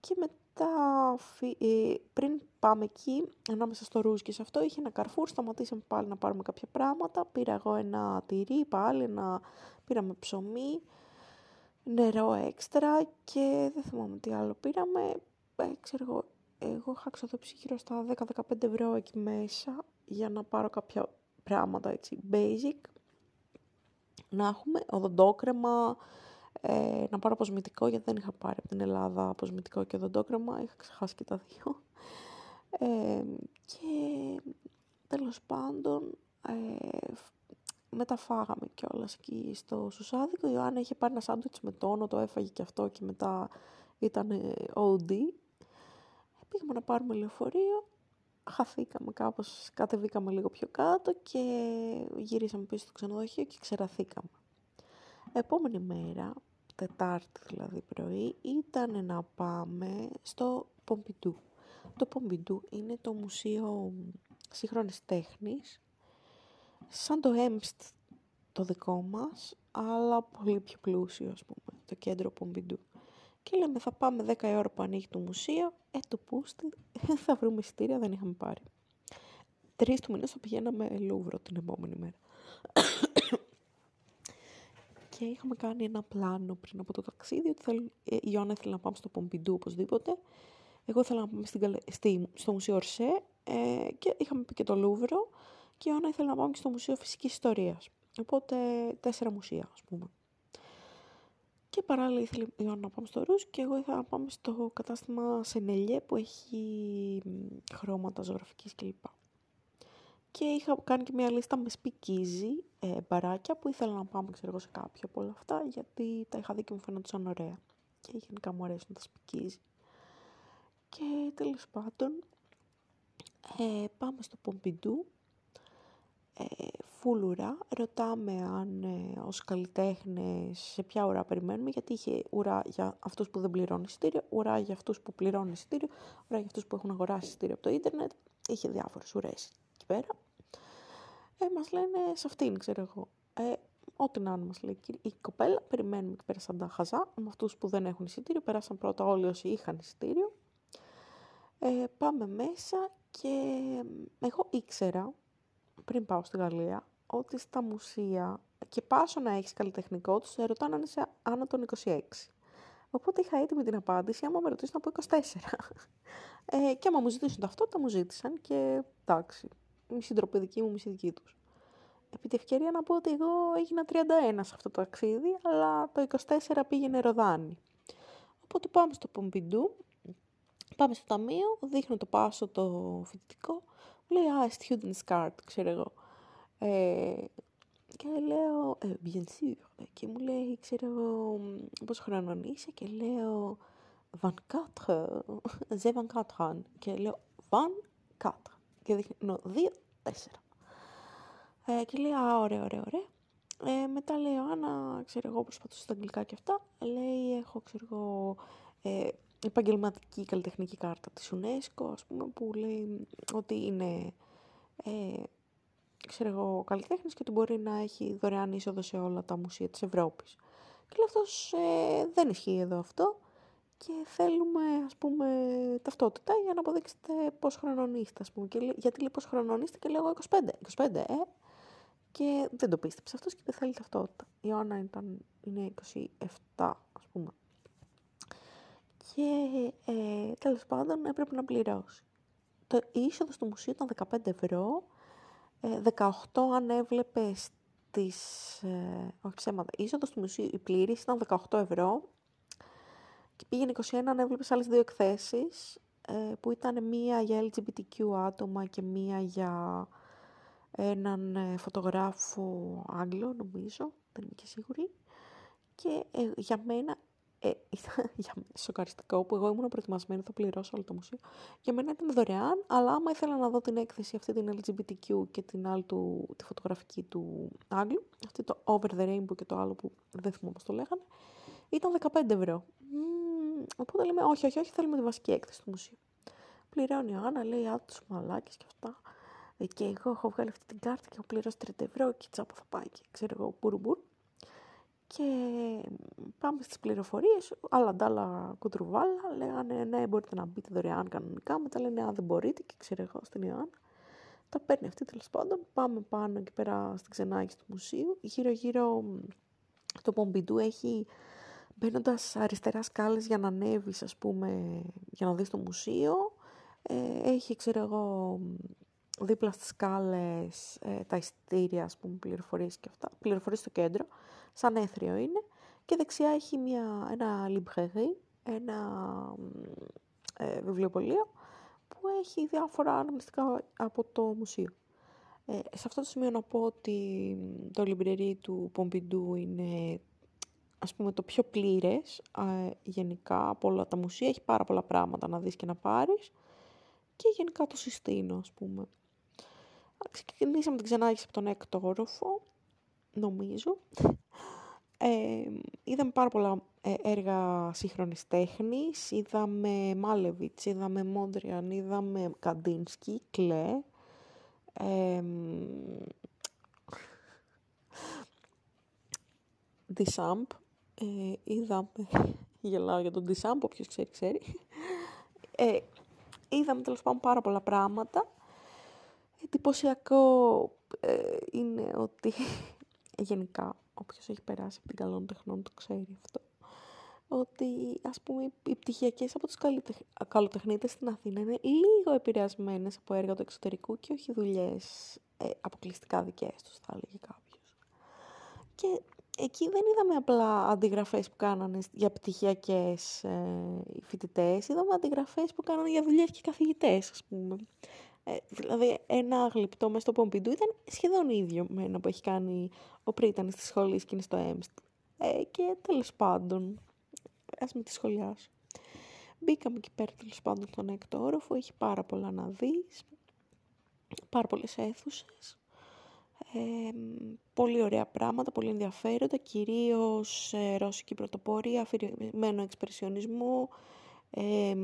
και μετά, ε, πριν πάμε εκεί, ανάμεσα στο ρούζ και σε αυτό, είχε ένα καρφούρ, σταματήσαμε πάλι να πάρουμε κάποια πράγματα. Πήρα εγώ ένα τυρί, πάλι ένα, πήραμε ψωμί, νερό έξτρα και δεν θυμάμαι τι άλλο πήραμε. Ε, ξέρω εγώ, εγώ είχα ξοδέψει γύρω στα 10-15 ευρώ εκεί μέσα για να πάρω κάποια πράγματα έτσι basic. Να έχουμε οδοντόκρεμα, ε, να πάρω αποσμητικό γιατί δεν είχα πάρει από την Ελλάδα αποσμητικό και οδοντόκρεμα, είχα ξεχάσει και τα δύο. Ε, και τέλος πάντων ε, μετά φάγαμε κιόλας εκεί στο Σουσάδικο. Η Ιωάννα είχε πάρει ένα σάντουιτς με τόνο, το έφαγε και αυτό και μετά ήταν OD. Πήγαμε να πάρουμε λεωφορείο, χαθήκαμε κάπως, κατεβήκαμε λίγο πιο κάτω και γυρίσαμε πίσω στο ξενοδοχείο και ξεραθήκαμε. Επόμενη μέρα, Τετάρτη δηλαδή πρωί, ήταν να πάμε στο Πομπιντού. Το Πομπιντού είναι το Μουσείο Σύγχρονης Τέχνης, σαν το ΕΜΣΤ το δικό μας, αλλά πολύ πιο πλούσιο, ας πούμε, το κέντρο Πομπιντού. Και λέμε θα πάμε 10 ώρα που ανοίγει το μουσείο, ε το πούστη, θα βρούμε εισιτήρια, δεν είχαμε πάρει. Τρεις του μήνες θα πηγαίναμε Λούβρο την επόμενη μέρα. Και είχαμε κάνει ένα πλάνο πριν από το ταξίδι, ότι θέλ, ε, η Ιωάννα ήθελε να πάμε στο Πομπιντού οπωσδήποτε. Εγώ ήθελα να πάμε στην, στη, στο Μουσείο Ορσέ ε, και είχαμε πει και το Λούβρο και η Ιωάννα ήθελε να πάμε και στο Μουσείο Φυσικής Ιστορίας. Οπότε τέσσερα μουσεία, ας πούμε. Και παράλληλα ήθελε η Ιωάννα να πάμε στο Ρούς και εγώ ήθελα να πάμε στο κατάστημα Σενελιέ που έχει χρώματα ζωγραφικής κλπ. Και είχα κάνει και μια λίστα με σπικίζι, ε, μπαράκια που ήθελα να πάμε ξέρω, σε κάποια από όλα αυτά γιατί τα είχα δει και μου φαίνονταν ωραία. Και γενικά μου αρέσουν τα σπικίζι. Και τέλος πάντων ε, πάμε στο Πομπιντού ε, φούλουρα. Ρωτάμε αν ε, ως καλλιτέχνες σε ποια ουρά περιμένουμε, γιατί είχε ουρά για αυτούς που δεν πληρώνουν εισιτήριο, ουρά για αυτούς που πληρώνουν εισιτήριο, ουρά για αυτούς που έχουν αγοράσει εισιτήριο από το ίντερνετ. Είχε διάφορες ουρές εκεί πέρα. Ε, μας λένε σε αυτήν, ξέρω εγώ. Ε, ό,τι να είναι μας λέει η κοπέλα, περιμένουμε εκεί πέρα σαν τα χαζά, με αυτούς που δεν έχουν εισιτήριο, περάσαν πρώτα όλοι όσοι είχαν εισιτήριο. Ε, πάμε μέσα και εγώ ήξερα πριν πάω στη Γαλλία ότι στα μουσεία και πάσο να έχεις καλλιτεχνικό τους σε ρωτάνε αν είσαι άνω των 26. Οπότε είχα έτοιμη την απάντηση, άμα με ρωτήσουν να πω 24. ε, και άμα μου ζητήσουν ταυτότητα, μου ζήτησαν και εντάξει, μισή ντροπή δική μου, μισή δική τους. Επί τη ευκαιρία να πω ότι εγώ έγινα 31 σε αυτό το ταξίδι, αλλά το 24 πήγαινε Ροδάνη. Οπότε πάμε στο Πομπιντού, πάμε στο ταμείο, δείχνω το πάσο το φοιτητικό λέει, α, student card, ξέρω εγώ. Ε, και λέω, ε, bien sûr. Και μου λέει, ξέρω εγώ, πόσο χρόνο είσαι και λέω, 24, j'ai 24 Και λέω, 24. Και δείχνω, 2, 4. Ε, και λέει, α, ωραία, ωραία, ωραία. Ε, μετά λέει, Άννα, ξέρω εγώ, προσπαθούσα στα αγγλικά και αυτά. Λέει, έχω, ξέρω εγώ, ε, επαγγελματική καλλιτεχνική κάρτα της UNESCO, ας πούμε, που λέει ότι είναι, ε, ξέρω εγώ, καλλιτέχνης και ότι μπορεί να έχει δωρεάν είσοδο σε όλα τα μουσεία της Ευρώπης. Και λέει αυτός, ε, δεν ισχύει εδώ αυτό και θέλουμε, ας πούμε, ταυτότητα για να αποδείξετε πώς χρονών είστε, ας πούμε. Και, γιατί λέει πώς χρονών είστε και λέω 25, 25, ε. Και δεν το πίστεψε αυτός και δεν θέλει ταυτότητα. Η Ιωάννα ήταν, είναι 27, ας πούμε και ε, τέλος πάντων έπρεπε να πληρώσει. Το είσοδος στο μουσείο ήταν 15 ευρώ, ε, 18 αν έβλεπες τις, ε, όχι ψέματα, η είσοδος στο μουσείο η πλήρης ήταν 18 ευρώ και πήγαινε 21 αν έβλεπες άλλες δύο εκθέσεις ε, που ήταν μία για LGBTQ άτομα και μία για έναν ε, φωτογράφο Άγγλο νομίζω, δεν είμαι και σίγουρη. Και ε, για μένα ε, ήταν για μένα σοκαριστικό που εγώ ήμουν προετοιμασμένη, θα πληρώσω όλο το μουσείο. Για μένα ήταν δωρεάν, αλλά άμα ήθελα να δω την έκθεση αυτή την LGBTQ και την άλλη του, τη φωτογραφική του Άγγλου, αυτή το Over the Rainbow και το άλλο που δεν θυμάμαι πώς το λέγανε, ήταν 15 ευρώ. Mm, οπότε λέμε, όχι, όχι, όχι, θέλουμε τη βασική έκθεση του μουσείου. Πληρώνει η Άννα, λέει, α, τους μαλάκες και αυτά. Ε, και εγώ έχω βγάλει αυτή την κάρτα και έχω πληρώσει 30 ευρώ και τσάπα θα πάει και ξέρω εγώ, μπουρ. Και πάμε στις πληροφορίες, άλλα ντάλα κουτρουβάλα, λέγανε ναι μπορείτε να μπείτε δωρεάν κανονικά, μετά λένε α δεν μπορείτε και ξέρω εγώ στην Ιωάννα. Τα παίρνει αυτή τέλος πάντων, πάμε πάνω εκεί πέρα στην ξενάγηση του μουσείου, γύρω γύρω το Πομπιντού έχει μπαίνοντας αριστεράς σκάλες για να ανέβεις ας πούμε, για να δεις το μουσείο, ε, έχει ξέρω εγώ δίπλα στις σκάλες ε, τα ειστήρια, ας πούμε, πληροφορίες και αυτά, πληροφορίες στο κέντρο, σαν έθριο είναι, και δεξιά έχει μια, ένα librairie, ένα ε, βιβλιοπωλείο, που έχει διάφορα αναμνηστικά από το μουσείο. Ε, σε αυτό το σημείο να πω ότι το λιμπρερί του Πομπιντού είναι ας πούμε το πιο πλήρες ε, γενικά από όλα τα μουσεία. Έχει πάρα πολλά πράγματα να δεις και να πάρεις και γενικά το συστήνω ας πούμε. Ξεκινήσαμε την ξανάγηση από τον έκτο όροφο, νομίζω. Ε, είδαμε πάρα πολλά ε, έργα σύγχρονης τέχνης. Είδαμε Μάλεβιτς, είδαμε Μόντριαν, είδαμε Καντίνσκι, Κλέ. Ε, Ντισάμπ. Ε, είδαμε, γελάω για τον Ντισάμπ, όποιος ξέρει, ξέρει. Ε, είδαμε τέλος πάντων πάρα πολλά πράγματα. Εντυπωσιακό ε, είναι ότι γενικά όποιος έχει περάσει από την καλών τεχνών το ξέρει αυτό ότι ας πούμε οι πτυχιακές από τους καλοτεχνίτες στην Αθήνα είναι λίγο επηρεασμένες από έργα του εξωτερικού και όχι δουλειές ε, αποκλειστικά δικές τους θα έλεγε κάποιος. Και εκεί δεν είδαμε απλά αντιγραφές που κάνανε για πτυχιακές ε, φοιτητές, είδαμε αντιγραφές που κάνανε για δουλειές και καθηγητές ας πούμε. Ε, δηλαδή ένα γλυπτό μέσα στο Πομπιντού ήταν σχεδόν ίδιο με ένα που έχει κάνει ο Πρίτανης στη σχολή και είναι στο ΕΜΣΤ. Ε, και τέλος πάντων, ας με τη σχολιάσω. Μπήκαμε εκεί πέρα τέλος πάντων στον έκτο όροφο, έχει πάρα πολλά να δεις, πάρα πολλές αίθουσες. Ε, πολύ ωραία πράγματα, πολύ ενδιαφέροντα, κυρίως ε, ρώσικη πρωτοπορία, αφηρημένο εξπρεσιονισμό, ε,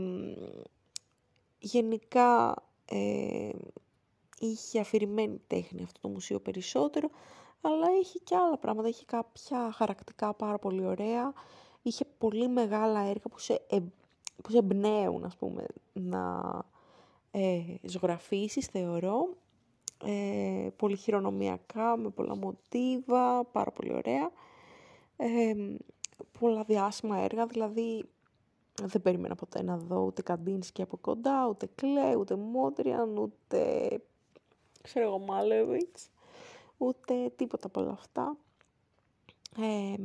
γενικά ε, είχε αφηρημένη τέχνη αυτό το μουσείο περισσότερο, αλλά είχε και άλλα πράγματα, είχε κάποια χαρακτικά πάρα πολύ ωραία, είχε πολύ μεγάλα έργα που σε, ε, που σε εμπνέουν, ας πούμε, να ε, ζωγραφίσεις, θεωρώ, ε, πολύ χειρονομιακά, με πολλά μοτίβα, πάρα πολύ ωραία. Ε, πολλά διάσημα έργα, δηλαδή δεν περίμενα ποτέ να δω ούτε Καντίνσκι από κοντά, ούτε Κλέ, ούτε Μόντριαν, ούτε ξέρω εγώ Μάλεβιτς, ούτε τίποτα από όλα αυτά. Ε,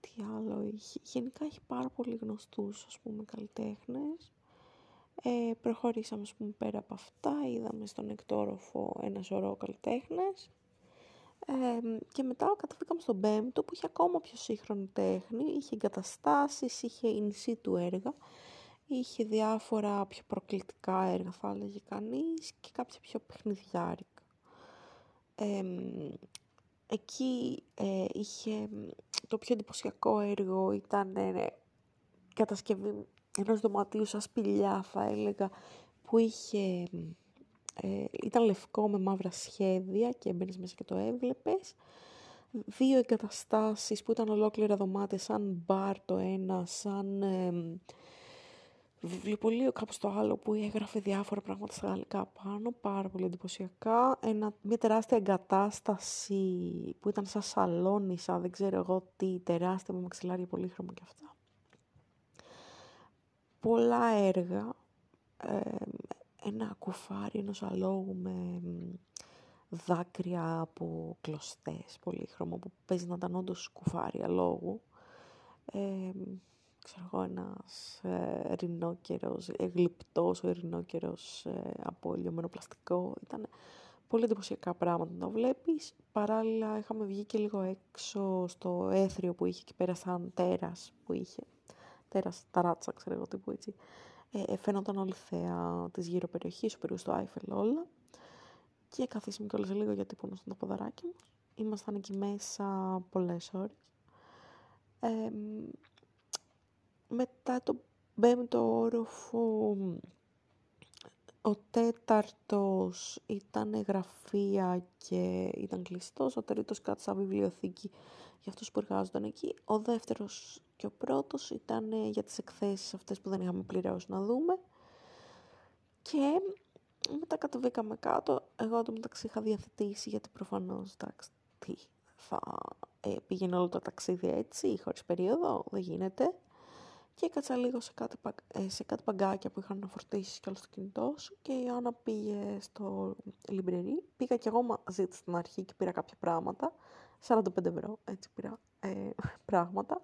τι άλλο είχε. Γενικά έχει πάρα πολύ γνωστούς, ας πούμε, καλλιτέχνες. Ε, προχωρήσαμε, ας πούμε, πέρα από αυτά. Είδαμε στον εκτόροφο ένα σωρό καλλιτέχνες και μετά καταφύγαμε στον πέμπτο που είχε ακόμα πιο σύγχρονη τέχνη, είχε εγκαταστάσεις, είχε in του έργα, είχε διάφορα πιο προκλητικά έργα θα έλεγε κανείς και κάποια πιο παιχνιδιάρικα. εκεί ε, είχε το πιο εντυπωσιακό έργο ήταν ε, κατασκευή ενός δωματίου σαν σπηλιά θα έλεγα που είχε ε, ήταν λευκό με μαύρα σχέδια και έμπαινε μέσα και το έβλεπες. Δύο εγκαταστάσεις που ήταν ολόκληρα δωμάτια, σαν μπαρ το ένα, σαν ε, βιβλιοπωλείο κάπως το άλλο που έγραφε διάφορα πράγματα στα γαλλικά πάνω, πάρα πολύ εντυπωσιακά. Ένα, μια τεράστια εγκατάσταση που ήταν σαν σαλόνι, σαν δεν ξέρω εγώ τι, τεράστια με μαξιλάρια πολύχρωμα και αυτά. Πολλά έργα, ε, ένα κουφάρι ενός αλόγου με δάκρυα από κλωστές πολύχρωμο που παίζει να ήταν όντως κουφάρι αλόγου. Ε, ξέρω εγώ, ένας ε, ρινόκερος, ε, γλυπτός ο ρινόκερος ε, από λιωμένο πλαστικό. Ήταν πολύ εντυπωσιακά πράγματα να το βλέπεις. Παράλληλα είχαμε βγει και λίγο έξω στο έθριο που είχε εκεί πέρα σαν τέρας που είχε. Τέρας, ταράτσα, ξέρω εγώ, τύπου έτσι ε, φαίνονταν όλη θέα της γύρω περιοχής, περίπου στο Άιφελ όλα. Και καθίσαμε κιόλας λίγο γιατί πονούσαν τα ποδαράκια μου. Ήμασταν εκεί μέσα πολλές ώρες. Ε, μετά το πέμπτο όροφο, ο τέταρτος ήταν γραφεία και ήταν κλειστός, ο τρίτος κάτι σαν βιβλιοθήκη για αυτούς που εργάζονταν εκεί. Ο δεύτερος και ο πρώτος ήταν ε, για τις εκθέσεις αυτές που δεν είχαμε πληρώσει να δούμε. Και μετά κατεβήκαμε κάτω. Εγώ το μεταξύ είχα διαθετήσει γιατί προφανώς, εντάξει, τι, θα ε, πήγαινε όλο το ταξίδι έτσι, χωρίς περίοδο, δεν γίνεται. Και έκατσα λίγο σε κάτι, ε, σε κάτι παγκάκια που είχαν να φορτίσει κι άλλο στο κινητό σου και η Άννα πήγε στο λιμπρερί. Πήγα κι εγώ μαζί της στην αρχή και πήρα κάποια πράγματα. 45 ευρώ, έτσι πήρα ε, πράγματα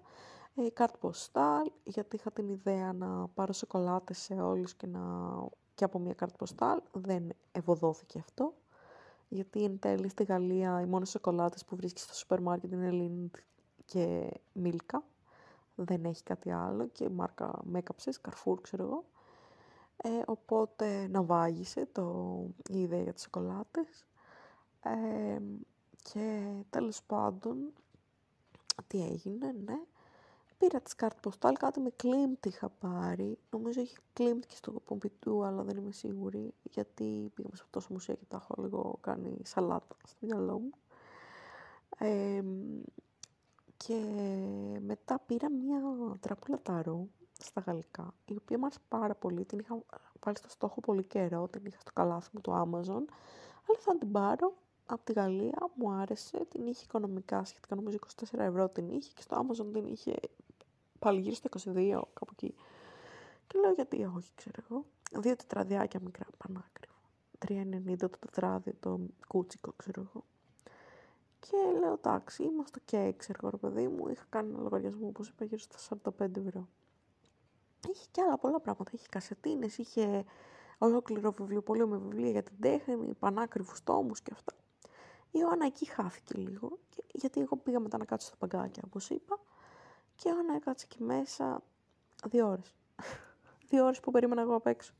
ε, κάρτ ποστάλ, γιατί είχα την ιδέα να πάρω σοκολάτες σε όλους και, να... και από μια κάρτ ποστάλ. Δεν ευωδόθηκε αυτό. Γιατί εν τέλει στη Γαλλία οι μόνες σοκολάτες που βρίσκεις στο σούπερ μάρκετ είναι Lind και Μίλκα. Δεν έχει κάτι άλλο και μάρκα με έκαψες, Carrefour ξέρω εγώ. Ε, οπότε ναυάγησε το, η ιδέα για τις σοκολάτες. Ε, και τέλος πάντων, τι έγινε, ναι. Πήρα τις κάρτες ποστάλ, κάτι με Klimt είχα πάρει. Νομίζω έχει Klimt και στο Πομπιτού, αλλά δεν είμαι σίγουρη, γιατί πήγαμε σε αυτό το μουσείο και τα έχω λίγο κάνει σαλάτα στο μυαλό μου. Ε, και μετά πήρα μια τραπούλα ταρό στα γαλλικά, η οποία μου άρεσε πάρα πολύ. Την είχα βάλει στο στόχο πολύ καιρό, την είχα στο καλάθι μου το Amazon, αλλά θα την πάρω από τη Γαλλία, μου άρεσε, την είχε οικονομικά, σχετικά νομίζω 24 ευρώ την είχε και στο Amazon την είχε πάλι γύρω στα 22, κάπου εκεί. Και λέω γιατί όχι, ξέρω εγώ. Δύο τετραδιάκια μικρά, πανάκριβο. 3,90 το τετράδιο, το κούτσικο, ξέρω εγώ. Και λέω, εντάξει, είμαστε και ξέρω εγώ, παιδί μου. Είχα κάνει ένα λογαριασμό, όπως είπα, γύρω στα 45 ευρώ. Είχε και άλλα πολλά πράγματα. Είχε κασετίνες, είχε ολόκληρο βιβλιοπωλείο με βιβλία για την τέχνη, πανάκριβους τόμους και αυτά. Η Ιωάννα εκεί χάθηκε λίγο, γιατί εγώ πήγα μετά να κάτσω στα παγκάκια, όπως είπα, και η Ιωάννα έκατσε εκεί μέσα δύο ώρες. δύο ώρες που περίμενα εγώ απ' έξω.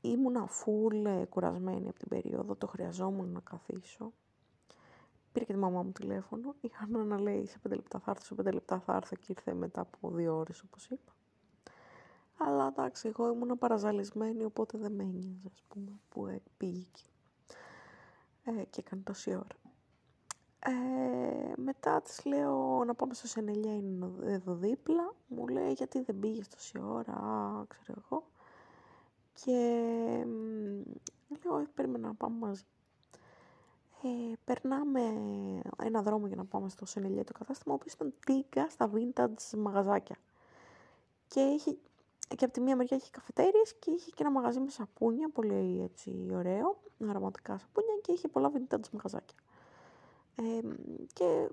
Ήμουνα φουλ κουρασμένη από την περίοδο, το χρειαζόμουν να καθίσω. Πήρε και τη μαμά μου τηλέφωνο. Η Άννα να λέει σε πέντε λεπτά θα έρθω, σε πέντε λεπτά θα έρθω και ήρθε μετά από δύο ώρες όπως είπα. Αλλά εντάξει, εγώ ήμουν παραζαλισμένη οπότε δεν με ένοιαζε ας πούμε που ε, πήγε εκεί. Ε, και έκανε τόση ώρα. Ε, μετά της λέω να πάμε στο Σενελιά είναι εδώ δίπλα. Μου λέει γιατί δεν πήγες τόση ώρα, α, ξέρω εγώ. Και λέω, περίμενα να πάμε μαζί. Ε, περνάμε ένα δρόμο για να πάμε στο Σενελιέ το κατάστημα, ο οποίος ήταν τίγκα στα vintage μαγαζάκια. Και, είχε, και από τη μία μεριά είχε καφετέριες και είχε και ένα μαγαζί με σαπούνια, πολύ έτσι ωραίο, αρωματικά σαπούνια και είχε πολλά vintage μαγαζάκια. Ε, και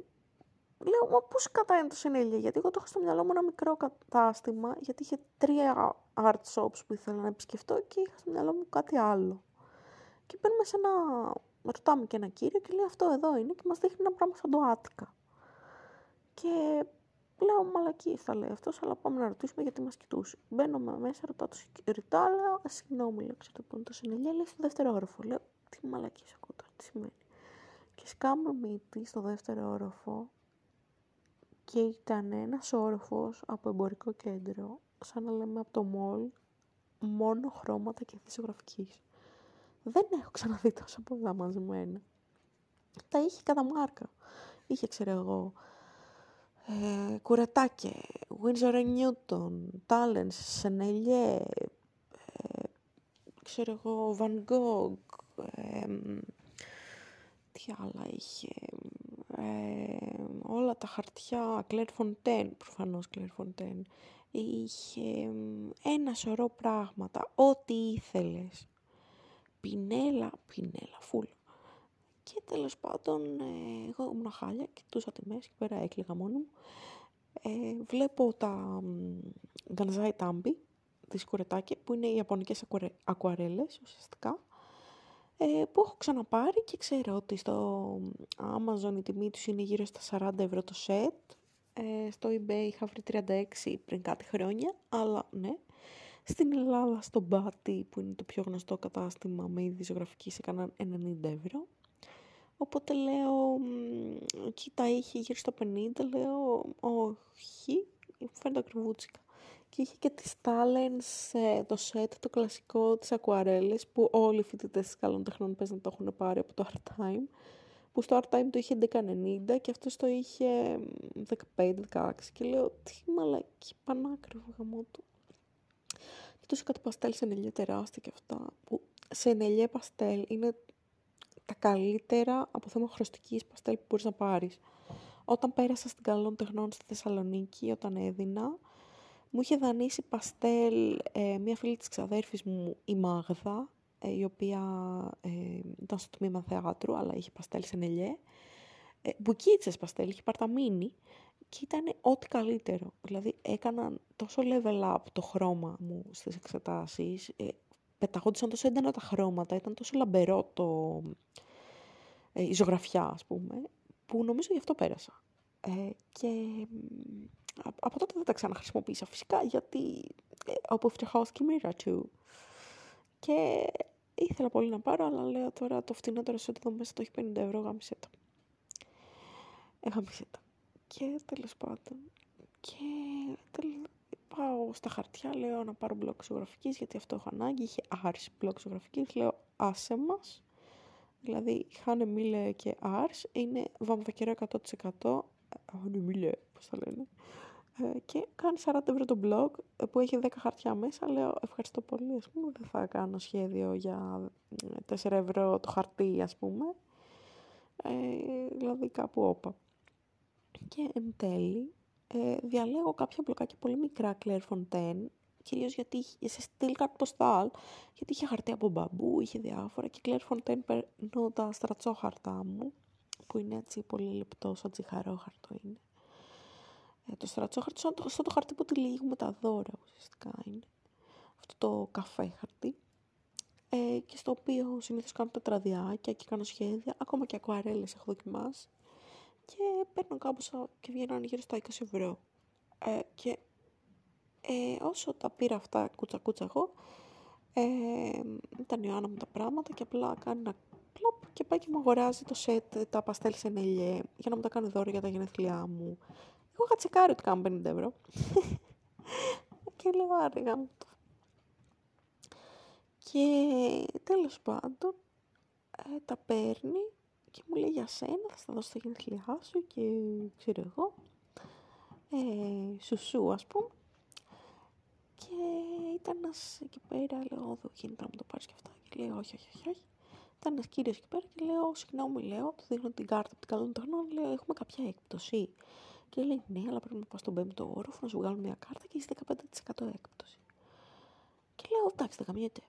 λέω, μα πώς κατά είναι το Σενελιέ, γιατί εγώ το έχω στο μυαλό μου ένα μικρό κατάστημα, γιατί είχε τρία art shops που ήθελα να επισκεφτώ και είχα στο μυαλό μου κάτι άλλο. Και μπαίνουμε σε ένα ρωτάμε και ένα κύριο και λέει αυτό εδώ είναι και μας δείχνει ένα πράγμα σαν το Άτικα. Και λέω μαλακή θα λέει αυτός, αλλά πάμε να ρωτήσουμε γιατί μας κοιτούσε. Μπαίνω μέσα, ρωτάω το security, λέω συγγνώμη, λέω ξέρω που είναι το συνελιά, λέει στο δεύτερο όροφο. Λέω τι μαλακής σε ακούω τώρα, τι σημαίνει. Και σκάμε μύτη στο δεύτερο όροφο και ήταν ένας όροφος από εμπορικό κέντρο, σαν να λέμε από το μόλ, μόνο χρώματα και θησογραφικής. Δεν έχω ξαναδεί τόσο πολλά μαζεμένα. Τα είχε κατά μάρκα. Είχε, ξέρω εγώ, ε, κουρετάκε, Windsor Newton, Talents, Σενελιέ, ε, ξέρω εγώ, Van Gogh, ε, τι άλλα είχε, ε, όλα τα χαρτιά, Claire Fontaine, προφανώς Claire Fontaine, είχε ένα σωρό πράγματα, ό,τι ήθελες. Πινέλα, πινέλα, φουλ. Και τέλος πάντων, ε, εγώ ήμουν χάλια, κοιτούσα τη μέση και πέρα έκλειγα μόνο μου. Ε, βλέπω τα γκανζάι τάμπι, τη σκουρετάκια, που είναι οι ιαπωνικές ακουαρέλες ουσιαστικά, ε, που έχω ξαναπάρει και ξέρω ότι στο Amazon η τιμή τους είναι γύρω στα 40 ευρώ το set. Ε, στο eBay είχα βρει 36 πριν κάτι χρόνια, αλλά ναι. Στην Ελλάδα, στο Μπάτι, που είναι το πιο γνωστό κατάστημα με είδη ζωγραφική, έκαναν 90 ευρώ. Οπότε λέω, εκεί τα είχε γύρω στο 50, λέω, όχι, φαίνεται ακριβούτσικα. Και είχε και τις Talents, ε, το set, το κλασικό, τις ακουαρέλες, που όλοι οι φοιτητές της καλών τεχνών πες να το έχουν πάρει από το Art Time, που στο Art Time το είχε 11,90 και αυτός το είχε 15-16 και λέω, τι μαλακή, πανάκριβο γαμό του τόσο κάτι παστέλ σε νελιέ τεράστια και αυτά, που σε νελιέ παστέλ είναι τα καλύτερα από θέμα χρωστικής παστέλ που μπορείς να πάρεις. Όταν πέρασα στην Καλών Τεχνών στη Θεσσαλονίκη, όταν έδινα, μου είχε δανείσει παστέλ ε, μια φίλη της ξαδέρφης μου, η Μάγδα, ε, η οποία ε, ήταν στο τμήμα θεάτρου, αλλά είχε παστέλ σε νελιέ. Ε, μπουκίτσες παστέλ, είχε παρταμίνι και ήταν ό,τι καλύτερο. Δηλαδή έκαναν τόσο level up το χρώμα μου στις εξετάσεις, ε, πεταγόντουσαν τόσο έντονα τα χρώματα, ήταν τόσο λαμπερό το, ε, η ζωγραφιά, ας πούμε, που νομίζω γι' αυτό πέρασα. Ε, και από τότε δεν τα ξαναχρησιμοποίησα φυσικά, γιατί ε, από φτιαχώθηκε η μοίρα του. Και ήθελα πολύ να πάρω, αλλά λέω τώρα το φτηνότερο σε εδώ μέσα το έχει 50 ευρώ, γάμισε το. Έγαμισε το. Και τέλος πάντων. Και πάω στα χαρτιά, λέω να πάρω μπλοκ ζωγραφικής, γιατί αυτό έχω ανάγκη. Είχε άρση μπλοκ ζωγραφικής, λέω άσε μας. Δηλαδή, χάνε μίλε και άρς, είναι βαμβακερό 100%. Χάνε μίλε, πώς θα λένε. Ε, και κάνει 40 ευρώ το blog ε, που έχει 10 χαρτιά μέσα. Λέω ευχαριστώ πολύ, ας πούμε, δεν θα κάνω σχέδιο για 4 ευρώ το χαρτί, ας πούμε. Ε, δηλαδή κάπου όπα. Και εν τέλει, ε, διαλέγω κάποια μπλοκάκια πολύ μικρά Claire Fontaine, κυρίως γιατί σε στυλ ποστάλ, γιατί είχε χαρτί από μπαμπού, είχε διάφορα και Claire Fontaine παίρνω τα στρατσόχαρτά μου, που είναι έτσι πολύ λεπτό, σαν τσιχαρόχαρτο είναι. Ε, το στρατσόχαρτο σαν το, το χαρτί που τυλίγουμε τα δώρα ουσιαστικά είναι. Αυτό το καφέ χαρτί. Ε, και στο οποίο συνήθως κάνω τετραδιάκια και κάνω σχέδια, ακόμα και ακουαρέλες έχω δοκιμάσει. Και παίρνω κάμποσα και βγαίνουν γύρω στα 20 ευρώ. Ε, και ε, όσο τα πήρα αυτά κούτσα κούτσα εγώ, ε, ήταν η Άννα μου τα πράγματα και απλά κάνει ένα κλοπ και πάει και μου αγοράζει το σετ, τα παστέλ σε νελιέ, για να μου τα κάνει δώρο για τα γενέθλιά μου. Εγώ είχα τσεκάρει ότι κάνω 50 ευρώ. και λέω άρεγα μου το. Και τέλος πάντων ε, τα παίρνει και μου λέει για σένα, θα στα δώσω στα γενέθλιά σου και ξέρω εγώ. Ε, σουσού ας πούμε. Και ήταν ένας εκεί πέρα, λέω, εδώ γίνεται να μου το πάρεις και αυτά. Και λέω, όχι, όχι, όχι. όχι. Ήταν ένας κύριος εκεί πέρα και λέω, συγγνώμη, λέω, του δείχνω την κάρτα από την καλών τεχνών, λέω, έχουμε κάποια έκπτωση. Και λέει, ναι, αλλά πρέπει να πάω στον πέμπτο όροφο να σου βγάλω μια κάρτα και έχει 15% έκπτωση. Και λέω, εντάξει, δεν καμιέται.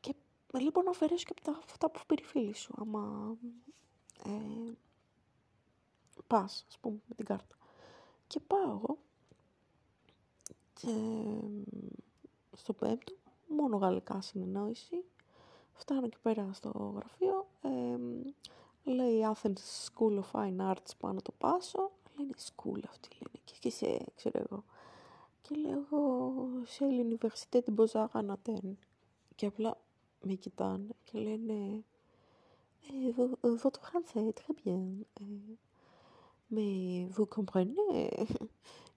Και λοιπόν να αφαιρέσω και από τα, αυτά που πήρε η φίλη σου, άμα ε, πας, ας πούμε, με την κάρτα. Και πάω και στο πέμπτο, μόνο γαλλικά συνεννόηση. Φτάνω εκεί πέρα στο γραφείο, ε, λέει Athens School of Fine Arts πάνω το πάσο, λένε school αυτή λένε και, και σε, ξέρω εγώ. Και λέω σε l'université de Beaux-Arts en Athènes. Και απλά με κοιτάνε και λένε votre français est très bien. Mais vous comprenez.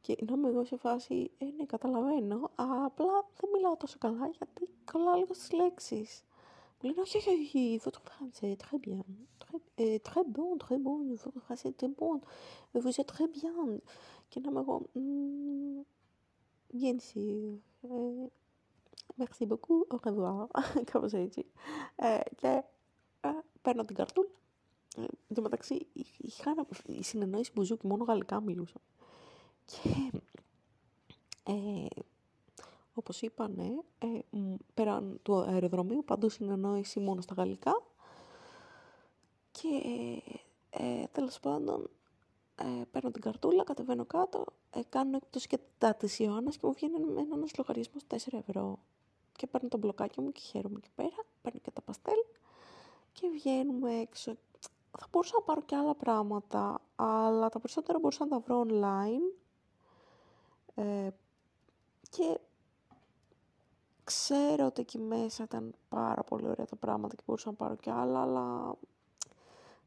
Και να είμαι εγώ σε φάση, ε, ναι, καταλαβαίνω, απλά δεν μιλάω τόσο καλά γιατί κολλάω λίγο στις λέξεις. Μου λένε, όχι, όχι, όχι, votre français est très bien. Très, euh, très bon, très bon, votre français est très bon. Vous êtes très bien. Και να είμαι εγώ, bien sûr. Merci beaucoup, au revoir. Κάπως έτσι. Και παίρνω την καρτούλα. Ε, εν τω μεταξύ, είχα, η συνεννόηση μπουζούκι, μόνο γαλλικά μιλούσα. Και, ε, όπως είπανε, ε, πέραν του αεροδρομίου, παντού συνεννόηση μόνο στα γαλλικά. Και, ε, τέλος πάντων, ε, παίρνω την καρτούλα, κατεβαίνω κάτω, ε, κάνω έκπτωση και τα της Ιωάννας και μου βγαίνει ένα ένας λογαριασμός 4 ευρώ. Και παίρνω το μπλοκάκι μου και χαίρομαι εκεί πέρα, παίρνω και τα παστέλ και βγαίνουμε έξω. Θα μπορούσα να πάρω και άλλα πράγματα, αλλά τα περισσότερα μπορούσα να τα βρω online. Ε, και ξέρω ότι εκεί μέσα ήταν πάρα πολύ ωραία τα πράγματα και μπορούσα να πάρω και άλλα, αλλά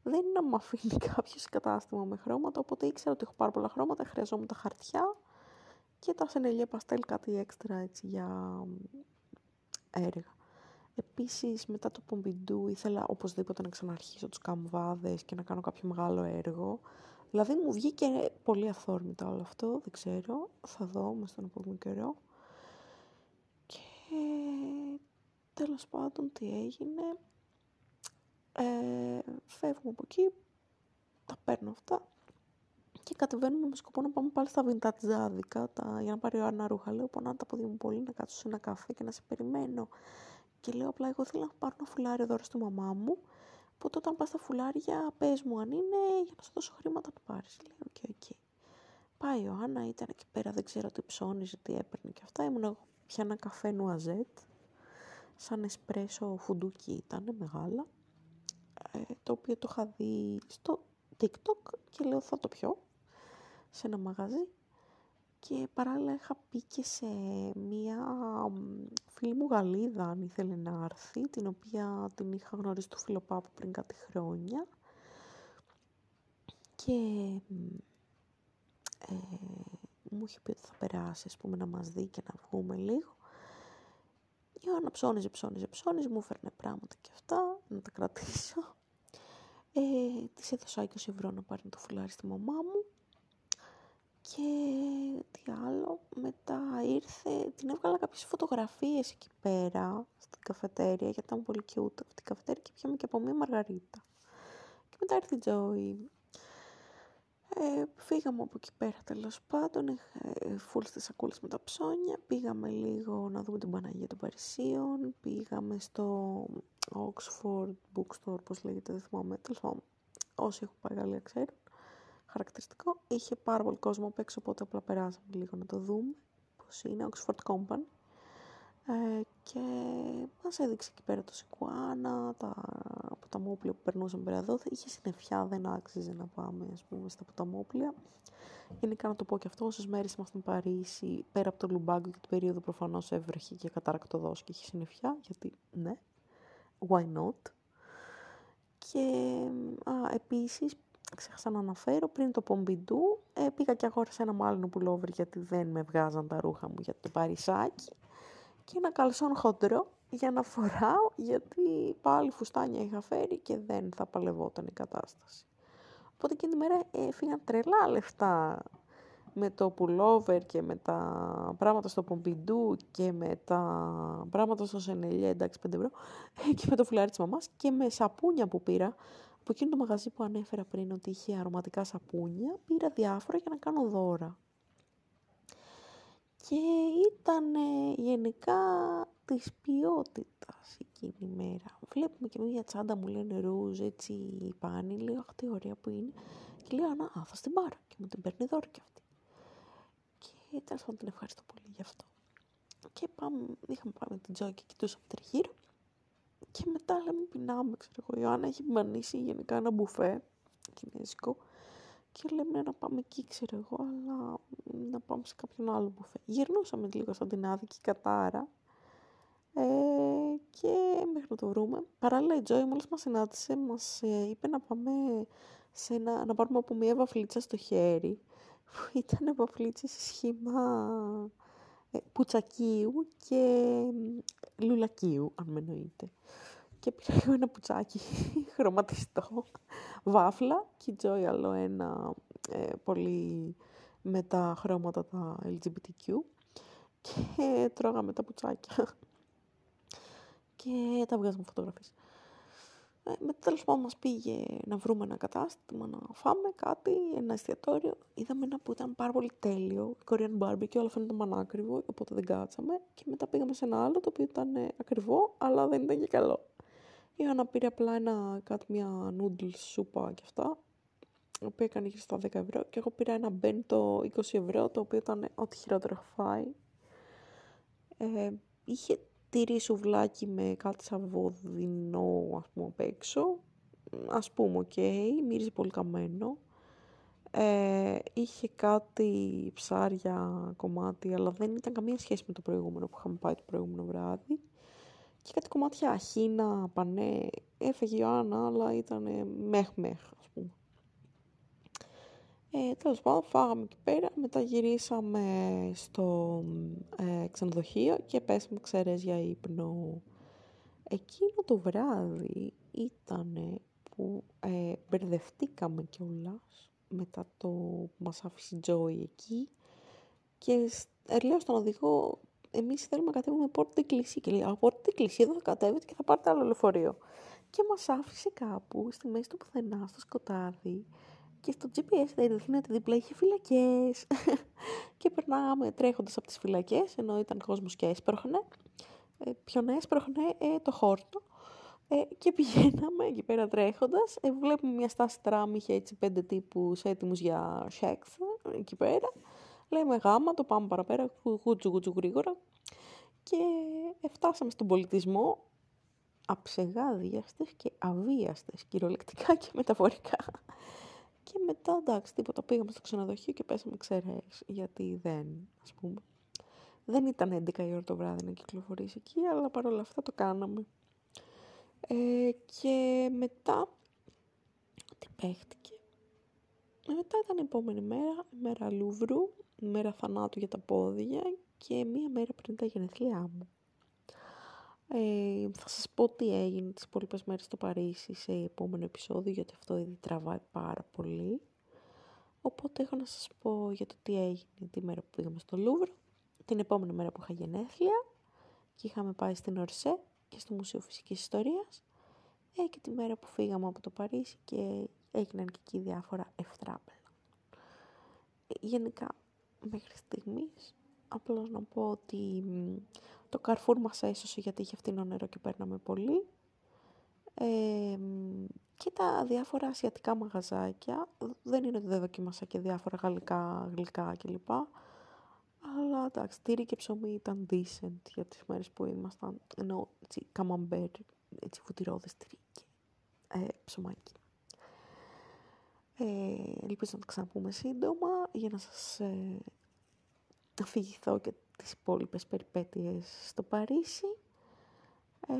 δεν είναι να μου αφήνει κάποιος κατάστημα με χρώματα, οπότε ήξερα ότι έχω πάρα πολλά χρώματα, χρειαζόμουν τα χαρτιά και τα σενελιέ παστέλ κάτι έξτρα έτσι για έργα. Επίσης, μετά το Πομπιντού ήθελα οπωσδήποτε να ξαναρχίσω τους καμβάδες και να κάνω κάποιο μεγάλο έργο. Δηλαδή μου βγήκε πολύ αυθόρμητα όλο αυτό, δεν ξέρω, θα δω μες στον επόμενο καιρό. Και τέλος πάντων τι έγινε, ε, φεύγουμε από εκεί, τα παίρνω αυτά και κατεβαίνουμε με σκοπό να πάμε πάλι στα βιντατζάδικα τα, για να πάρει η Άννα ρούχα. Λέω πονάνε τα πόδια μου πολύ να κάτσω σε ένα καφέ και να σε περιμένω. Και λέω απλά εγώ θέλω να πάρω ένα φουλάρι δώρο στη μαμά μου, που όταν πας στα φουλάρια πες μου αν είναι για να σου δώσω χρήματα να πάρεις. Λέω OK, okay, OK. Okay. Πάει η Άννα, ήταν εκεί πέρα, δεν ξέρω τι ψώνιζε, τι έπαιρνε και αυτά. Ήμουν εγώ ήπια ένα καφέ noisette. σαν εσπρέσο φουντούκι ήταν μεγάλα, ε, το οποίο το είχα δει στο TikTok και λέω θα το πιω σε ένα μαγαζί και παράλληλα είχα πει και σε μία φίλη μου Γαλλίδα αν ήθελε να έρθει, την οποία την είχα γνωρίσει του φιλοπάπου πριν κάτι χρόνια και ε, μου είχε πει ότι θα περάσει ας πούμε να μας δει και να βγούμε λίγο. Η Ιωάννα ψώνιζε, ψώνιζε, ψώνιζε, μου έφερνε πράγματα και αυτά, να τα κρατήσω. Ε, της έδωσα 20 ευρώ να πάρει το φουλάρι στη μαμά μου και τι άλλο, μετά ήρθε, την έβγαλα κάποιες φωτογραφίες εκεί πέρα, στην καφετέρια, γιατί ήταν πολύ cute αυτή η καφετέρια και πιάμε και από μία μαργαρίτα. Και μετά ήρθε η Τζόι. Ε, φύγαμε από εκεί πέρα τέλος πάντων, ε, φουλ στις σακούλες με τα ψώνια, πήγαμε λίγο να δούμε την Παναγία των Παρισίων, πήγαμε στο Oxford Bookstore, πώς λέγεται, δεν θυμάμαι, τέλος πάντων, όσοι έχουν πάει Γαλλία ξέρουν χαρακτηριστικό. Είχε πάρα πολύ κόσμο απ' έξω, οπότε απλά περάσαμε λίγο να το δούμε πώς είναι, Oxford Company. Ε, και μας έδειξε εκεί πέρα το Σικουάνα, τα ποταμόπλια που περνούσαμε πέρα εδώ. Είχε συννεφιά, δεν άξιζε να πάμε ας πούμε, στα ποταμόπλια. Γενικά να το πω και αυτό, όσες μέρες ήμασταν Παρίσι, πέρα από το Λουμπάγκο και την περίοδο προφανώς έβρεχε και καταρακτοδός και είχε συννεφιά, γιατί ναι, why not. Και α, επίσης ξέχασα να αναφέρω, πριν το Πομπιντού ε, πήγα και αγόρασα ένα μάλλον πουλόβερ γιατί δεν με βγάζαν τα ρούχα μου για το παρισάκι και ένα καλσόν χοντρό για να φοράω γιατί πάλι φουστάνια είχα φέρει και δεν θα παλευόταν η κατάσταση. Οπότε εκείνη τη μέρα έφυγαν τρελά λεφτά με το πουλόβερ και με τα πράγματα στο Πομπιντού και με τα πράγματα στο Σενελιέ, εντάξει 5 ευρώ, και με το φουλάρι της μαμάς και με σαπούνια που πήρα από εκείνο το μαγαζί που ανέφερα πριν ότι είχε αρωματικά σαπούνια, πήρα διάφορα για να κάνω δώρα. Και ήταν γενικά της ποιότητας εκείνη η μέρα. Βλέπουμε και μια τσάντα μου λένε ρούζ, έτσι πάνη, λέω αχ τι ωραία που είναι. Και λέω να, θα την πάρω και μου την παίρνει δώρο κι αυτή. Και τέλος πάντων την ευχαριστώ πολύ γι' αυτό. Και πάμε, είχαμε πάει με την Τζόη και κοιτούσαμε τριγύρω. Και μετά λέμε πεινάμε, ξέρω εγώ. Η Ιωάννα έχει μανίσει γενικά ένα μπουφέ κινέζικο και λέμε να πάμε εκεί, ξέρω εγώ, αλλά να πάμε σε κάποιον άλλο μπουφέ. Γυρνούσαμε λίγο σαν την άδικη κατάρα ε, και μέχρι να το βρούμε. Παράλληλα η Τζόη μόλις μας συνάντησε, μας ε, είπε να πάμε σε ένα, να πάρουμε από μια βαφλίτσα στο χέρι που ήταν βαφλίτσα σε σχήμα ε, πουτσακίου και λουλακίου, αν με εννοείτε. Και πήρα εγώ ένα πουτσάκι χρωματιστό, βάφλα και Τζόι άλλο ένα ε, πολύ με τα χρώματα τα LGBTQ και τρώγαμε τα πουτσάκια και τα βγάζαμε φωτογραφίες. Ε, μετά τέλος πάντων μας πήγε να βρούμε ένα κατάστημα, να φάμε κάτι, ένα εστιατόριο. Είδαμε ένα που ήταν πάρα πολύ τέλειο, Korean barbecue, αλλά φαίνεται μανάκριβο, οπότε δεν κάτσαμε. Και μετά πήγαμε σε ένα άλλο, το οποίο ήταν ε, ακριβό, αλλά δεν ήταν και καλό. Η Άννα πήρε απλά ένα, κάτι, μια noodles σούπα και αυτά, η οποία έκανε γύρω στα 10 ευρώ. Και εγώ πήρα ένα μπέντο 20 ευρώ, το οποίο ήταν ό,τι χειρότερο έχω φάει. Ε, είχε τυρί σουβλάκι με κάτι σαν βοδινό, ας πούμε, απ' έξω. Ας πούμε, OK, okay, μύριζε πολύ καμένο. Ε, είχε κάτι ψάρια κομμάτι, αλλά δεν ήταν καμία σχέση με το προηγούμενο που είχαμε πάει το προηγούμενο βράδυ. Και κάτι κομμάτια αχίνα, πανέ, έφεγε η Ιωάννα, αλλά ήταν μεχ μεχ, ας πούμε. Ε, τέλος πάντων, φάγαμε εκεί πέρα, μετά γυρίσαμε στο ε, ξενοδοχείο και πέσαμε ξέρες για ύπνο. Εκείνο το βράδυ ήταν που ε, μπερδευτήκαμε κιόλας μετά το που μας άφησε η Τζόη εκεί και ε, λέω στον οδηγό εμείς θέλουμε να κατέβουμε πόρτα εκκλησία και λέει από πόρτα εκκλησία εδώ θα κατέβετε και θα πάρετε άλλο λεωφορείο και μας άφησε κάπου στη μέση του πουθενά στο σκοτάδι και στο GPS δεν έδειχνε ότι δίπλα είχε φυλακές. και περνάγαμε τρέχοντας από τις φυλακές, ενώ ήταν κόσμος και έσπροχνε. Ε, ποιον έσπροχνε ε, το χόρτο. Ε, και πηγαίναμε εκεί πέρα τρέχοντας. Ε, βλέπουμε μια στάση τραμ, είχε έτσι πέντε τύπους έτοιμους για σεξ εκεί πέρα. Λέμε γάμα, το πάμε παραπέρα, γούτσου γούτσου γρήγορα. και φτάσαμε στον πολιτισμό αψεγάδιαστες και αβίαστες, κυριολεκτικά και μεταφορικά. Και μετά, εντάξει, τίποτα, πήγαμε στο ξενοδοχείο και πέσαμε ξερές, γιατί δεν, ας πούμε, δεν ήταν 11 η ώρα το βράδυ να κυκλοφορήσει εκεί, αλλά παρόλα αυτά το κάναμε. Ε, και μετά, τι παίχτηκε. Ε, μετά ήταν η επόμενη μέρα, η μέρα Λούβρου, η μέρα θανάτου για τα πόδια και μία μέρα πριν τα γενεθλιά μου. Ε, θα σας πω τι έγινε τις υπόλοιπες μέρες στο Παρίσι σε επόμενο επεισόδιο, γιατί αυτό ήδη τραβάει πάρα πολύ. Οπότε έχω να σας πω για το τι έγινε τη μέρα που πήγαμε στο Λούβρο, την επόμενη μέρα που είχα γενέθλια και είχαμε πάει στην Ορσέ και στο Μουσείο Φυσικής Ιστορίας ε, και τη μέρα που φύγαμε από το Παρίσι και έγιναν και εκεί διάφορα ευτράπελα. Ε, γενικά, μέχρι στιγμής, απλώς να πω ότι το Carrefour μας έσωσε γιατί είχε φτηνό νερό και παίρναμε πολύ. Ε, και τα διάφορα ασιατικά μαγαζάκια, δεν είναι ότι δεν δοκίμασα και διάφορα γαλλικά, γλυκά κλπ. Αλλά εντάξει, τύρι και ψωμί ήταν decent για τις μέρες που ήμασταν, ενώ έτσι καμαμπέρ, έτσι φουτυρόδες τυρί και ε, ψωμάκι. Ε, ελπίζω να τα ξαναπούμε σύντομα για να σας ε, αφηγηθώ και τις υπόλοιπες περιπέτειες στο Παρίσι. Ε,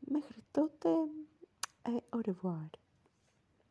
μέχρι τότε, ε, au revoir.